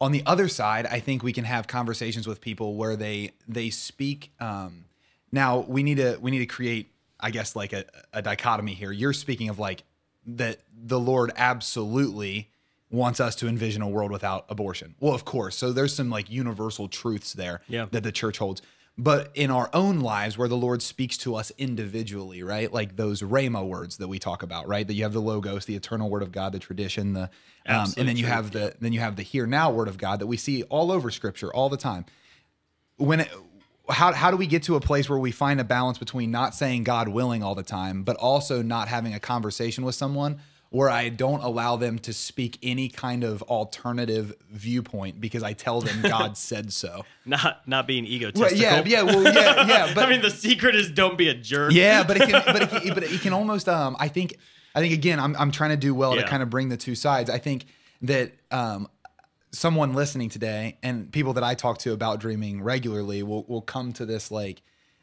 On the other side, I think we can have conversations with people where they they speak. Um, now we need to we need to create, I guess, like a, a dichotomy here. You're speaking of like that the Lord absolutely wants us to envision a world without abortion. Well, of course. So there's some like universal truths there Yeah. that the church holds. But in our own lives, where the Lord speaks to us individually, right? Like those Rhema words that we talk about, right? That you have the logos, the eternal word of God, the tradition, the um, and then you have the then you have the here now word of God that we see all over Scripture all the time. When it, how how do we get to a place where we find a balance between not saying God willing all the time, but also not having a conversation with someone where I don't allow them to speak any kind of alternative viewpoint because I tell them [LAUGHS] God said so. Not not being egotistical. Right, yeah, yeah, well, yeah, yeah. [LAUGHS] But I mean, the secret is don't be a jerk. yeah, but it can, but it [LAUGHS] can, but it can almost. Um, I think, I think again, I'm, I'm trying to do well Yeah. to kind of bring the two sides. I think that um, someone listening today and people that I talk to about dreaming regularly will will come to this like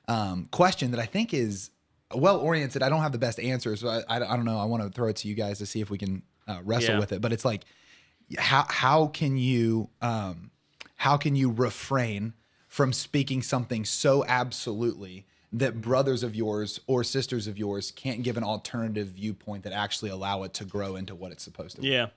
um, question that I think is well oriented. I don't have the best answers. So I, I, I don't know. I want to throw it to you guys to see if we can uh, wrestle Yeah. with it. But it's like how how can you um, how can you refrain from speaking something so absolutely that brothers of yours or sisters of yours can't give an alternative viewpoint that actually allow it to grow into what it's supposed to be Yeah.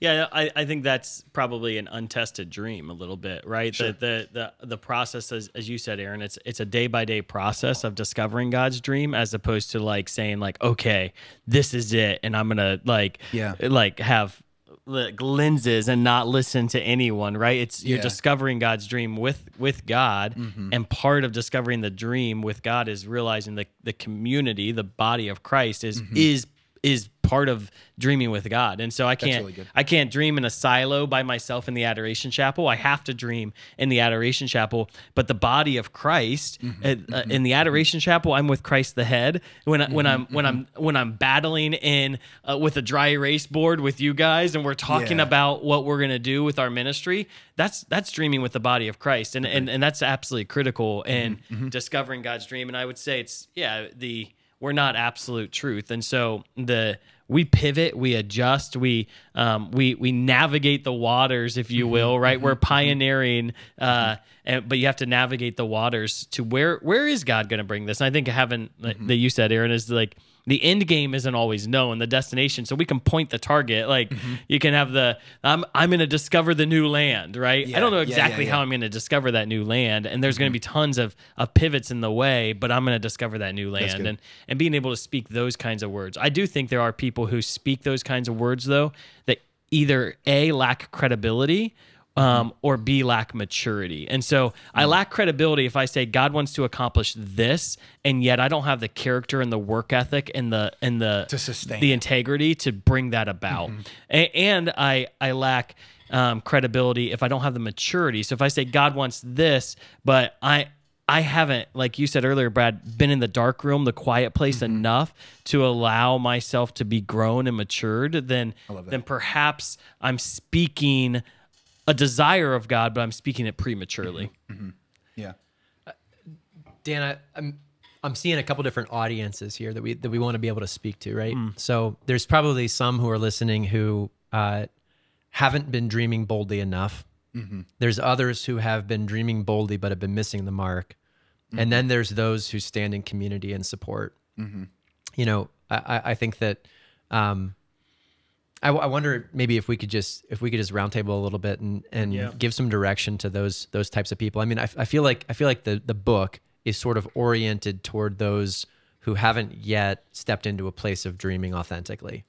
Yeah, I, I think that's probably an untested dream a little bit, right? The, the the the process as, as you said, Aaron, it's it's a day by day process of discovering God's dream as opposed to like saying like, okay, this is it and I'm gonna like Yeah. like have like lenses and not listen to anyone, right? It's you're Yeah. discovering God's dream with with God, Mm-hmm. and part of discovering the dream with God is realizing the the community, the body of Christ is Mm-hmm. is is part of dreaming with God. And so I can't really. I can't dream in a silo by myself in the adoration chapel. I have to dream in the adoration chapel. But the body of Christ Mm-hmm. uh, uh, in the adoration chapel, I'm with Christ the head. When I, when I'm when I'm when I'm battling in uh, with a dry erase board with you guys, and we're talking Yeah. about what we're gonna do with our ministry. That's that's dreaming with the body of Christ, and and, and that's absolutely critical in discovering God's dream. And I would say it's yeah the we're not absolute truth. And so the we pivot we adjust we um, we we navigate the waters if you will right? We're pioneering uh, and, but you have to navigate the waters to where where is god going to bring this? And i think having like that you said aaron is like the end game isn't always known the destination so we can point the target. Like mm-hmm. you can have the i'm i'm going to discover the new land right? I don't know yeah, yeah, exactly how i'm going to discover that new land and there's going to mm-hmm. be tons of of pivots in the way but i'm going to discover that new land and and being able to speak those kinds of words. I do think there are people who speak those kinds of words though that either a lack credibility um, or B lack maturity. And so I Mm. lack credibility if I say God wants to accomplish this, and yet I don't have the character and the work ethic and the and the To sustain the integrity to bring that about. A- and I I lack um, credibility if I don't have the maturity. So if I say God wants this, but I I haven't, like you said earlier, Brad, been in the dark room, the quiet place enough to allow myself to be grown and matured, then then perhaps I'm speaking a desire of God, but I'm speaking it prematurely. Mm-hmm. Mm-hmm. yeah Dan, I, I'm I'm seeing a couple different audiences here that we that we want to be able to speak to, right? Hmm. So there's probably some who are listening who uh, haven't been dreaming boldly enough. Mm-hmm. There's others who have been dreaming boldly but have been missing the mark, and then there's those who stand in community and support. You know, I, I- I think that. Um, I, I wonder maybe if we could just if we could just roundtable a little bit and and Yeah. give some direction to those those types of people. I mean, I, I feel like I feel like the the book is sort of oriented toward those who haven't yet stepped into a place of dreaming authentically.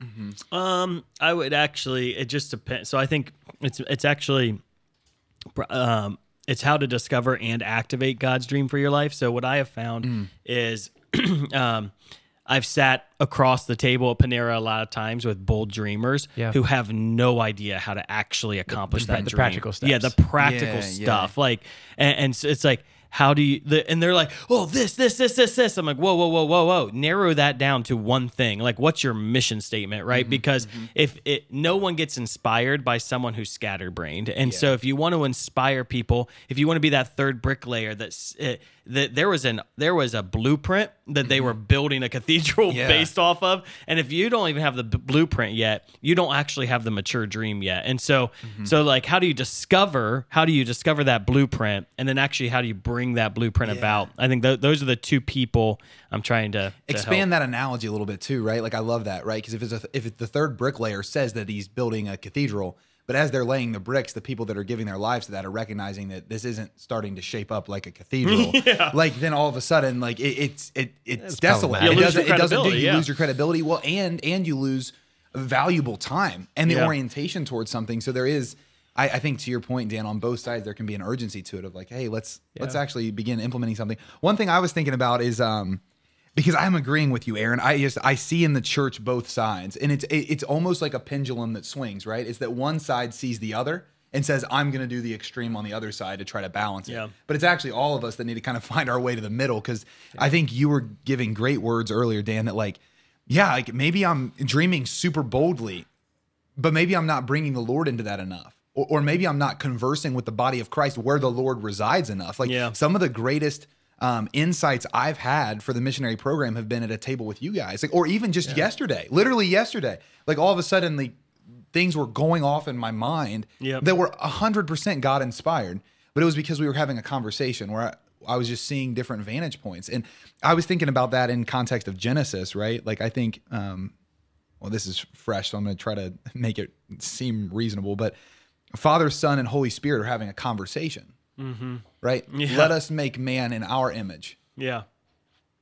Um, I would actually. It just depends. So I think it's it's actually, um, it's how to discover and activate God's dream for your life. So what I have found is, [CLEARS THROAT] um, I've sat across the table at Panera a lot of times with bold dreamers Yeah. who have no idea how to actually accomplish the that dream. The practical stuff. Yeah, the practical Yeah, yeah. stuff. Like, and, and so it's like, how do you? The, and they're like, oh, this, this, this, this, this. I'm like, whoa, whoa, whoa, whoa, whoa. Narrow that down to one thing. Like, what's your mission statement, right? Mm-hmm, because if it, no one gets inspired by someone who's scatterbrained, and so if you want to inspire people, if you want to be that third bricklayer, that's uh, that there was an there was a blueprint that they were building a cathedral Mm-hmm. [LAUGHS] Yeah. based off of, and if you don't even have the b- blueprint yet, you don't actually have the mature dream yet. And so, Mm-hmm. so like, how do you discover? How do you discover that blueprint, and then actually, how do you bring that blueprint Yeah. about? I think th- those are the two people I'm trying to, to expand help. that analogy a little bit too, right? Like I love that, right? Because if it's a, if it's the third bricklayer says that he's building a cathedral, but as they're laying the bricks, the people that are giving their lives to that are recognizing that this isn't starting to shape up like a cathedral. [LAUGHS] Like then all of a sudden, like it, it's it it's desolate. problematic. It You lose doesn't, your it doesn't do credibility, you yeah. lose your credibility. Well, and and you lose valuable time and the Yeah. orientation towards something. So there is. I, I think to your point, Dan, on both sides there can be an urgency to it of like, hey, let's let's actually begin implementing something. One thing I was thinking about is um, because I'm agreeing with you, Aaron. I just I see in the church both sides, and it's it, it's almost like a pendulum that swings. Right? It's that one side sees the other and says, "I'm going to do the extreme on the other side to try to balance it." Yeah. But it's actually all of us that need to kind of [LAUGHS] find our way to the middle. Because I think you were giving great words earlier, Dan. That like, yeah, like maybe I'm dreaming super boldly, but maybe I'm not bringing the Lord into that enough. Or, or maybe I'm not conversing with the body of Christ where the Lord resides enough. Like Yeah. some of the greatest um, insights I've had for the missionary program have been at a table with you guys, like, or even just yesterday, literally yesterday. Like all of a sudden, the things were going off in my mind Yep. that were hundred percent God inspired, but it was because we were having a conversation where I, I was just seeing different vantage points, and I was thinking about that in context of Genesis, right? Like I think, um, well, this is fresh, so I'm going to try to [LAUGHS] make it seem reasonable, but Father, Son, and Holy Spirit are having a conversation, mm-hmm. right? Yeah. Let us make man in our image. Yeah.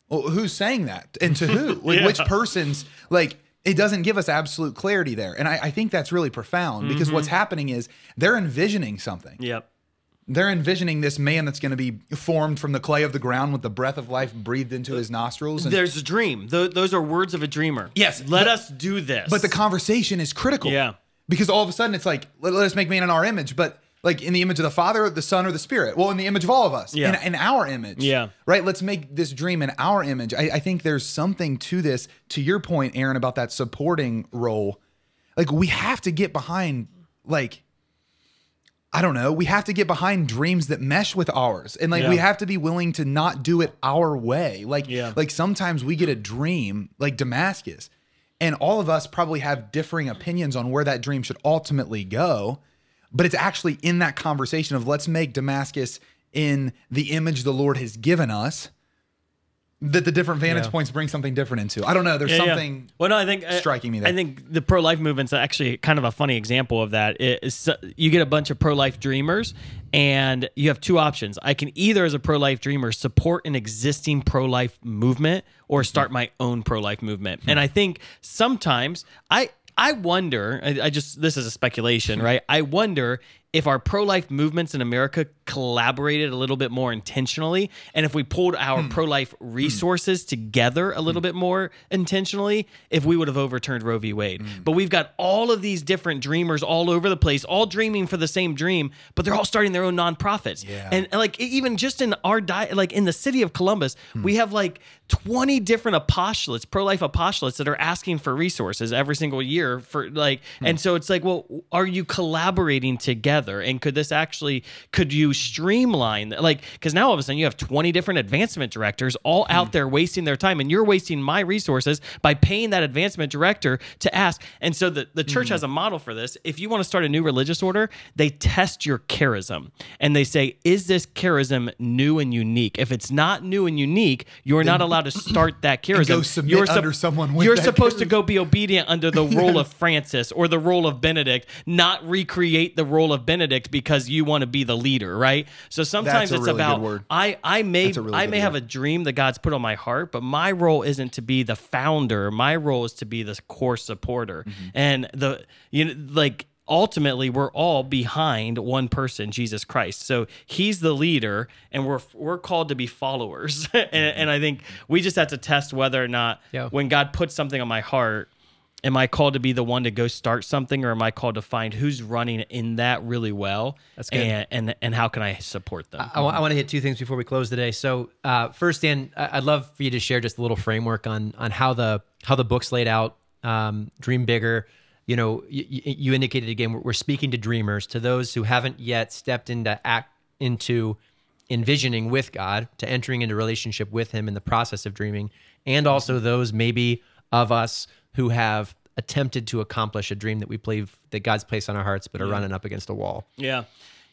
Well, who's saying that, and to who? [LAUGHS] Like, Yeah. which person's like? It doesn't give us absolute clarity there, and I, I think that's really profound because what's mm-hmm. happening is they're envisioning something. Yep. They're envisioning this man that's going to be formed from the clay of the ground with the breath of life breathed into his nostrils. And, There's a dream. Th- those are words of a dreamer. Yes, Let but- us do this. but the conversation is critical. Yeah. Because all of a sudden it's like, let, let us make man in our image, but like in the image of the Father, the Son, or the Spirit. Well, in the image of all of us. Yeah. In, in our image. Yeah. Right? Let's make this dream in our image. I, I think there's something to this, to your point, Aaron, about that supporting role. Like we have to get behind, like, I don't know. We have to get behind dreams that mesh with ours. And like Yeah. we have to be willing to not do it our way. Like Yeah. like sometimes we get a dream like Damascus and all of us probably have differing opinions on where that dream should ultimately go, but it's actually in that conversation of let's make Damascus in the image the Lord has given us that the different vantage Yeah. points bring something different into. I don't know, there's Yeah, yeah. something Well, no, I think uh, striking me there. I think the pro life movement's actually kind of a funny example of that. It is, uh, you get a bunch of pro life dreamers, and you have two options. I can either, as a pro life dreamer, support an existing pro life movement or mm-hmm. start my own pro life movement. Hmm. And I think sometimes I. I wonder, I, I just, this is a speculation, hmm. right? I wonder if our pro life movements in America collaborated a little bit more intentionally, and if we pulled our hmm. pro life hmm. resources together a little hmm. bit more intentionally, if we would have overturned Roe v. Wade. But we've got all of these different dreamers all over the place, all dreaming for the same dream, but they're all starting their own nonprofits. Yeah. And like even just in our di- like in the city of Columbus, we have like 20 different apostolates, pro-life apostolates that are asking for resources every single year for like and so it's like, well, are you collaborating together? And could this actually could you streamline like cuz now all of a sudden you have 20 different advancement directors all out hmm. there wasting their time and you're wasting my resources by paying that advancement director to ask. And so the the church has hmm. a model for this. If you want to start a new religious order, they test your charism and they say, is this charism new and unique? If it's not new and unique, you're not allowed to start that [CLEARS THROAT] charism. you're under someone with You're supposed to go be obedient under the role of [LAUGHS] Francis or the role of Benedict, not recreate the role of Benedict because you want to be the leader, right? So sometimes That's a it's really good about word. I I may really I good may have word. a dream that God's put on my heart, but my role isn't to be the founder. My role is to be the core supporter. Mm-hmm. And the you know like ultimately we're all behind one person, Jesus Christ. So he's the leader and we're we're called to be followers. [LAUGHS] and, and I think we just have to test whether or not Yeah. when God puts something on my heart Am I called to be the one to go start something, or am I called to find who's running in that really well? That's good. And and, and how can I support them? I, want to hit two things before we close today. So, uh, first, Dan, I- I'd love for you to share just a little framework on on how the how the book's laid out. Um, Dream bigger. You know, you, you indicated again we're, we're speaking to dreamers, to those who haven't yet stepped into act into envisioning with God, to entering into relationship with Him in the process of dreaming, and also those maybe of us who have attempted to accomplish a dream that we believe that God's placed on our hearts, but are running up against a wall. Yeah.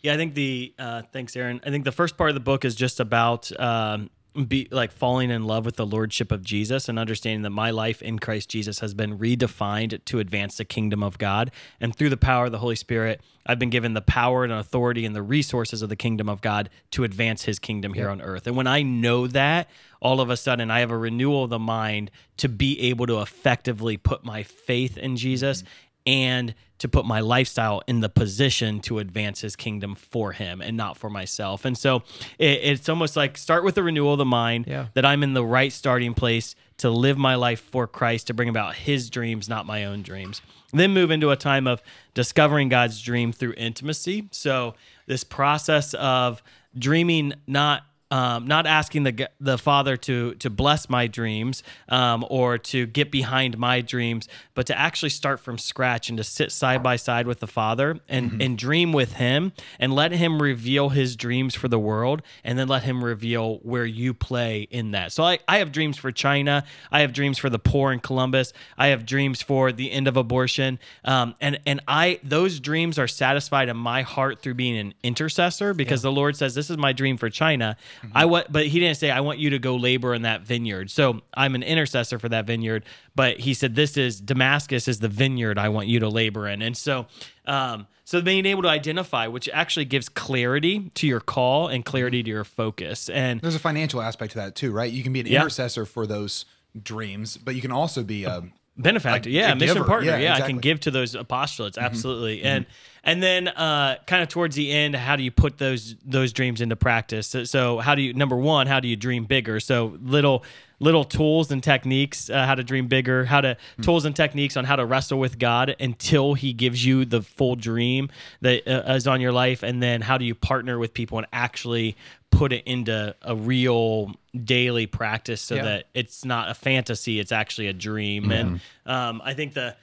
Yeah, I think the uh, thanks, Aaron. I think the first part of the book is just about um, be like falling in love with the lordship of Jesus and understanding that my life in Christ Jesus has been redefined to advance the kingdom of God. And through the power of the Holy Spirit, I've been given the power and authority and the resources of the kingdom of God to advance his kingdom here on earth. And when I know that, all of a sudden I have a renewal of the mind to be able to effectively put my faith in Jesus mm-hmm. And to put my lifestyle in the position to advance his kingdom for him and not for myself. And so it, it's almost like start with the renewal of the mind Yeah. that I'm in the right starting place to live my life for Christ, to bring about his dreams, not my own dreams. Then move into a time of discovering God's dream through intimacy. So this process of dreaming not um, not asking the the Father to to bless my dreams um, or to get behind my dreams, but to actually start from scratch and to sit side by side with the Father and and dream with Him and let Him reveal His dreams for the world, and then let Him reveal where you play in that. So I I have dreams for China. I have dreams for the poor in Columbus. I have dreams for the end of abortion. Um, and and I those dreams are satisfied in my heart through being an intercessor because the Lord says this is my dream for China. I want, but He didn't say I want you to go labor in that vineyard. So I'm an intercessor for that vineyard. But He said this is Damascus is the vineyard I want you to labor in. And so. Um, so being able to identify, which actually gives clarity to your call and clarity to your focus, and There's a financial aspect to that too, right? You can be an Yeah. intercessor for those dreams, but you can also be a benefactor Like yeah a mission giver. partner Yeah, yeah, i can give to those apostolates absolutely and and then uh kind of towards the end how do you put those those dreams into practice? So, so how do you number one how do you dream bigger? So little little tools and techniques uh, how to dream bigger how to tools and techniques on how to wrestle with god until he gives you the full dream that uh, is on your life. And then how do you partner with people and actually put it into a real daily practice so Yeah. that it's not a fantasy it's actually a dream. And um, i think the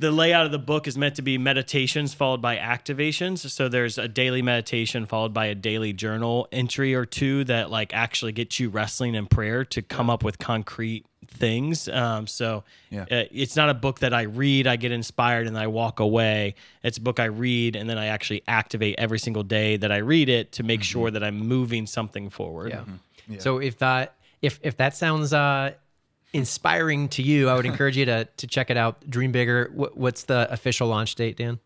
the layout of the book is meant to be meditations followed by activations. So there's a daily meditation followed by a daily journal entry or two that like actually gets you wrestling in prayer to come up with concrete things. Um, so Yeah. uh, it's not a book that i read i get inspired and i walk away. It's a book i read and then i actually activate every single day that i read it to make sure that i'm moving something forward. Yeah. So if that if if that sounds uh, inspiring to you, I would [LAUGHS] encourage you to to check it out. Dream bigger. What, what's the official launch date, Dan?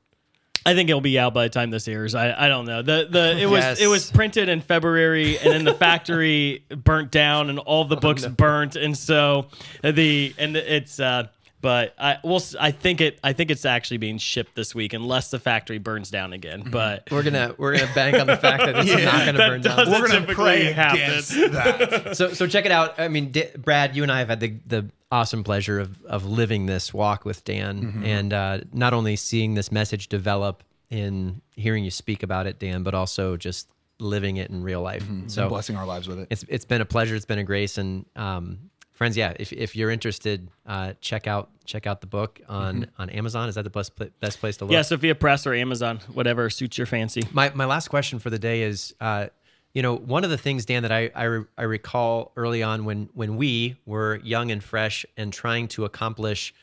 I think it'll be out by the time this airs. I, I don't know. The the it was Yes. it was printed in February and then the factory [LAUGHS] burnt down and all the books burnt and so the and it's uh but I will s- I think it I think it's actually being shipped this week unless the factory burns down again. But We're gonna we're gonna bank on the fact that it's [LAUGHS] not gonna burn down. we're gonna pray happens. against that. [LAUGHS] so so check it out. I mean, D- Brad, you and I have had the the awesome pleasure of of living this walk with Dan, and uh, not only seeing this message develop in hearing you speak about it, Dan, but also just living it in real life. So blessing our lives with it. it's it's been a pleasure. It's been a grace, and um, friends, yeah, if, if you're interested, uh, check out check out the book on on Amazon. Is that the best pla- best place to look? yeah, Sophia Press or Amazon, whatever suits your fancy. My my last question for the day is, uh, you know, one of the things, Dan, that I I, re- I recall early on when when we were young and fresh and trying to accomplish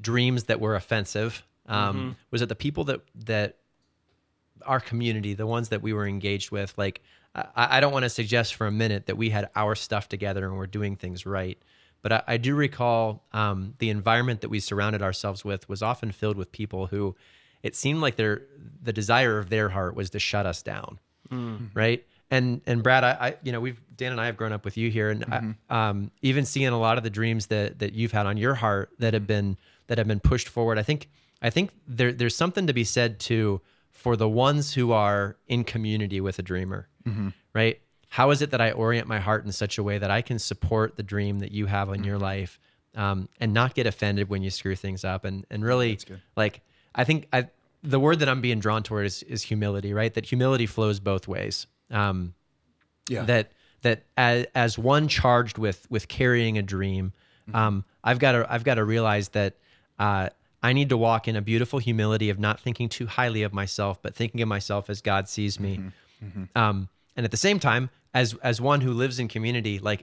dreams that were offensive, um, was that the people that that our community, the ones that we were engaged with, like I, I don't want to suggest for a minute that we had our stuff together and we're doing things right. But I, I do recall um, the environment that we surrounded ourselves with was often filled with people who it seemed like their the desire of their heart was to shut us down, right? And and Brad, I, I you know we've Dan and I have grown up with you here, and I, um, even seeing a lot of the dreams that that you've had on your heart that have been that have been pushed forward. I think I think there there's something to be said too for the ones who are in community with a dreamer, right? How is it that I orient my heart in such a way that I can support the dream that you have in your life, um, and not get offended when you screw things up, and and really like I think I the word that I'm being drawn toward is, is humility, right? That humility flows both ways. Um, Yeah. that that as, as one charged with with carrying a dream um, i've got to i've got to realize that uh, i need to walk in a beautiful humility of not thinking too highly of myself but thinking of myself as god sees me. Mm-hmm. Mm-hmm. Um, and at the same time as as one who lives in community like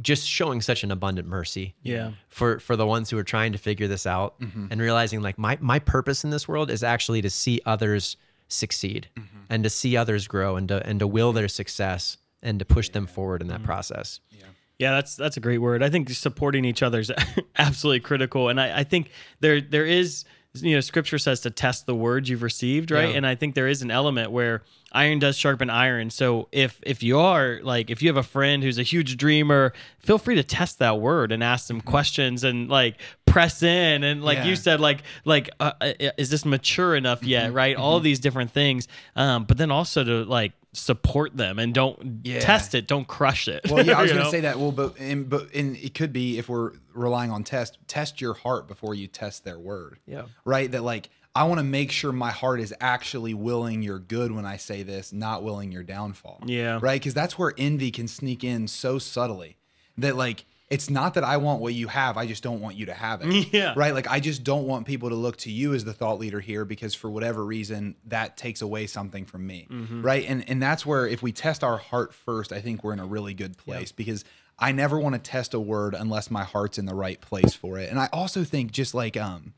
just showing such an abundant mercy Yeah. for for the ones who are trying to figure this out mm-hmm. and realizing like my my purpose in this world is actually to see others succeed and to see others grow and to and to will their success and to push them forward in that process. Yeah, that's that's a great word. I think supporting each other is [LAUGHS] absolutely critical, and I, I think there there is you know Scripture says to test the words you've received, right? Yeah. And I think there is an element where iron does sharpen iron. So if if you are like if you have a friend who's a huge dreamer, feel free to test that word and ask them questions and like press in and like Yeah. you said like like uh, uh, is this mature enough yet, Mm-hmm. right? All these different things, um, but then also to like support them and don't Yeah. test it, don't crush it. Well, yeah, I [LAUGHS] was going to say that. Well, but and, but and it could be if we're relying on test, test your heart before you test their word. Yeah. Right. That like I want to make sure my heart is actually willing your good when I say this, not willing your downfall. Yeah. Right? Because that's where envy can sneak in so subtly that, like, it's not that I want what you have, I just don't want you to have it. [LAUGHS] Yeah. Right? Like, I just don't want people to look to you as the thought leader here because for whatever reason, that takes away something from me. Right? And and that's where if we test our heart first, I think we're in a really good place because I never want to test a word unless my heart's in the right place for it. And I also think just like um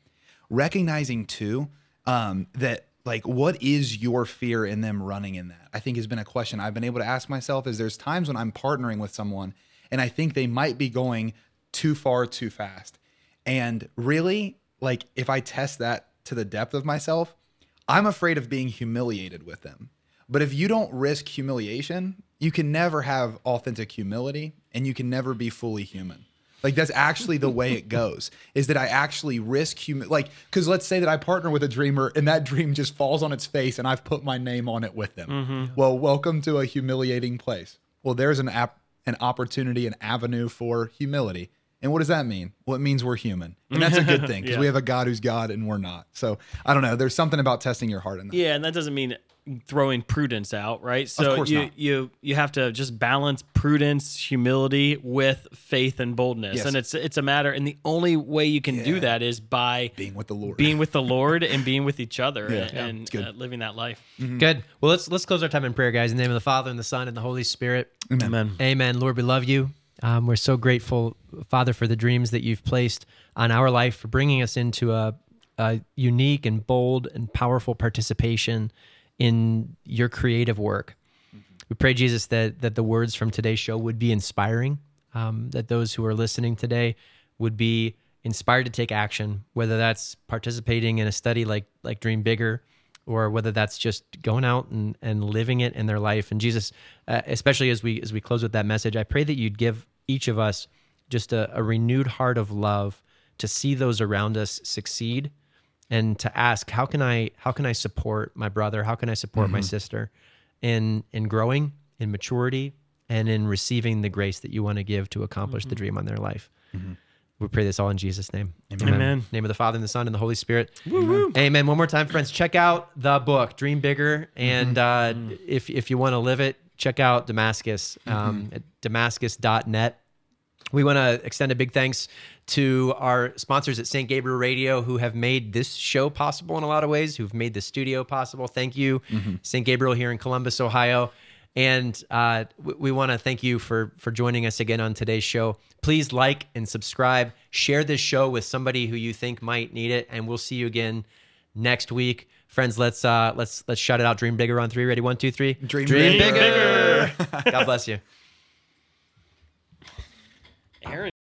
recognizing too um that like what is your fear in them running in that i think has been a question i've been able to ask myself is there's times when i'm partnering with someone and i think they might be going too far too fast. And really like if i test that to the depth of myself i'm afraid of being humiliated with them. But if you don't risk humiliation you can never have authentic humility and you can never be fully human like that's actually the way it goes. Is that I actually risk human like because let's say that I partner with a dreamer and that dream just falls on its face and I've put my name on it with them. Mm-hmm. Well, welcome to a humiliating place. Well, there's an app an opportunity, an avenue for humility. And what does that mean? Well, it means we're human. And that's a good [LAUGHS] thing because Yeah. we have a God who's God and we're not. So I don't know. There's something about testing your heart in that. Yeah, and that doesn't mean throwing prudence out, right? So course you not. you you have to just balance prudence, humility with faith and boldness. Yes. And it's it's a matter and the only way you can do that is by Being with the Lord. being with the [LAUGHS] Lord and being with each other Yeah. and, Yeah, and uh, living that life. Good. Well, let's let's close our time in prayer, guys. In the name of the Father and the Son and the Holy Spirit. Amen. Amen. Lord, we love you. Um, we're so grateful, Father, for the dreams that you've placed on our life, for bringing us into a, a unique and bold and powerful participation in your creative work. We pray, Jesus, that that the words from today's show would be inspiring, um, that those who are listening today would be inspired to take action, whether that's participating in a study like like Dream Bigger, or whether that's just going out and, and living it in their life. And Jesus, uh, especially as we as we close with that message, I pray that you'd give each of us just a, a renewed heart of love to see those around us succeed and to ask how can I how can I support my brother? How can I support my sister in in growing, in maturity, and in receiving the grace that you want to give to accomplish the dream on their life. We pray this all in Jesus' name. Amen. Name of the Father and the Son and the Holy Spirit. Amen. One more time, friends. Check out the book, Dream Bigger, and uh, if if you want to live it, check out Damascus um, at Damascus.net. We want to extend a big thanks to our sponsors at St. Gabriel Radio who have made this show possible in a lot of ways, who've made the studio possible. Thank you, St. Gabriel here in Columbus, Ohio. And uh, we, we want to thank you for for joining us again on today's show. Please like and subscribe. Share this show with somebody who you think might need it, and we'll see you again next week, friends. Let's uh, let's let's shout it out. Dream bigger on three. Ready? One, two, three. Dream Dream bigger. bigger. God bless you. Aaron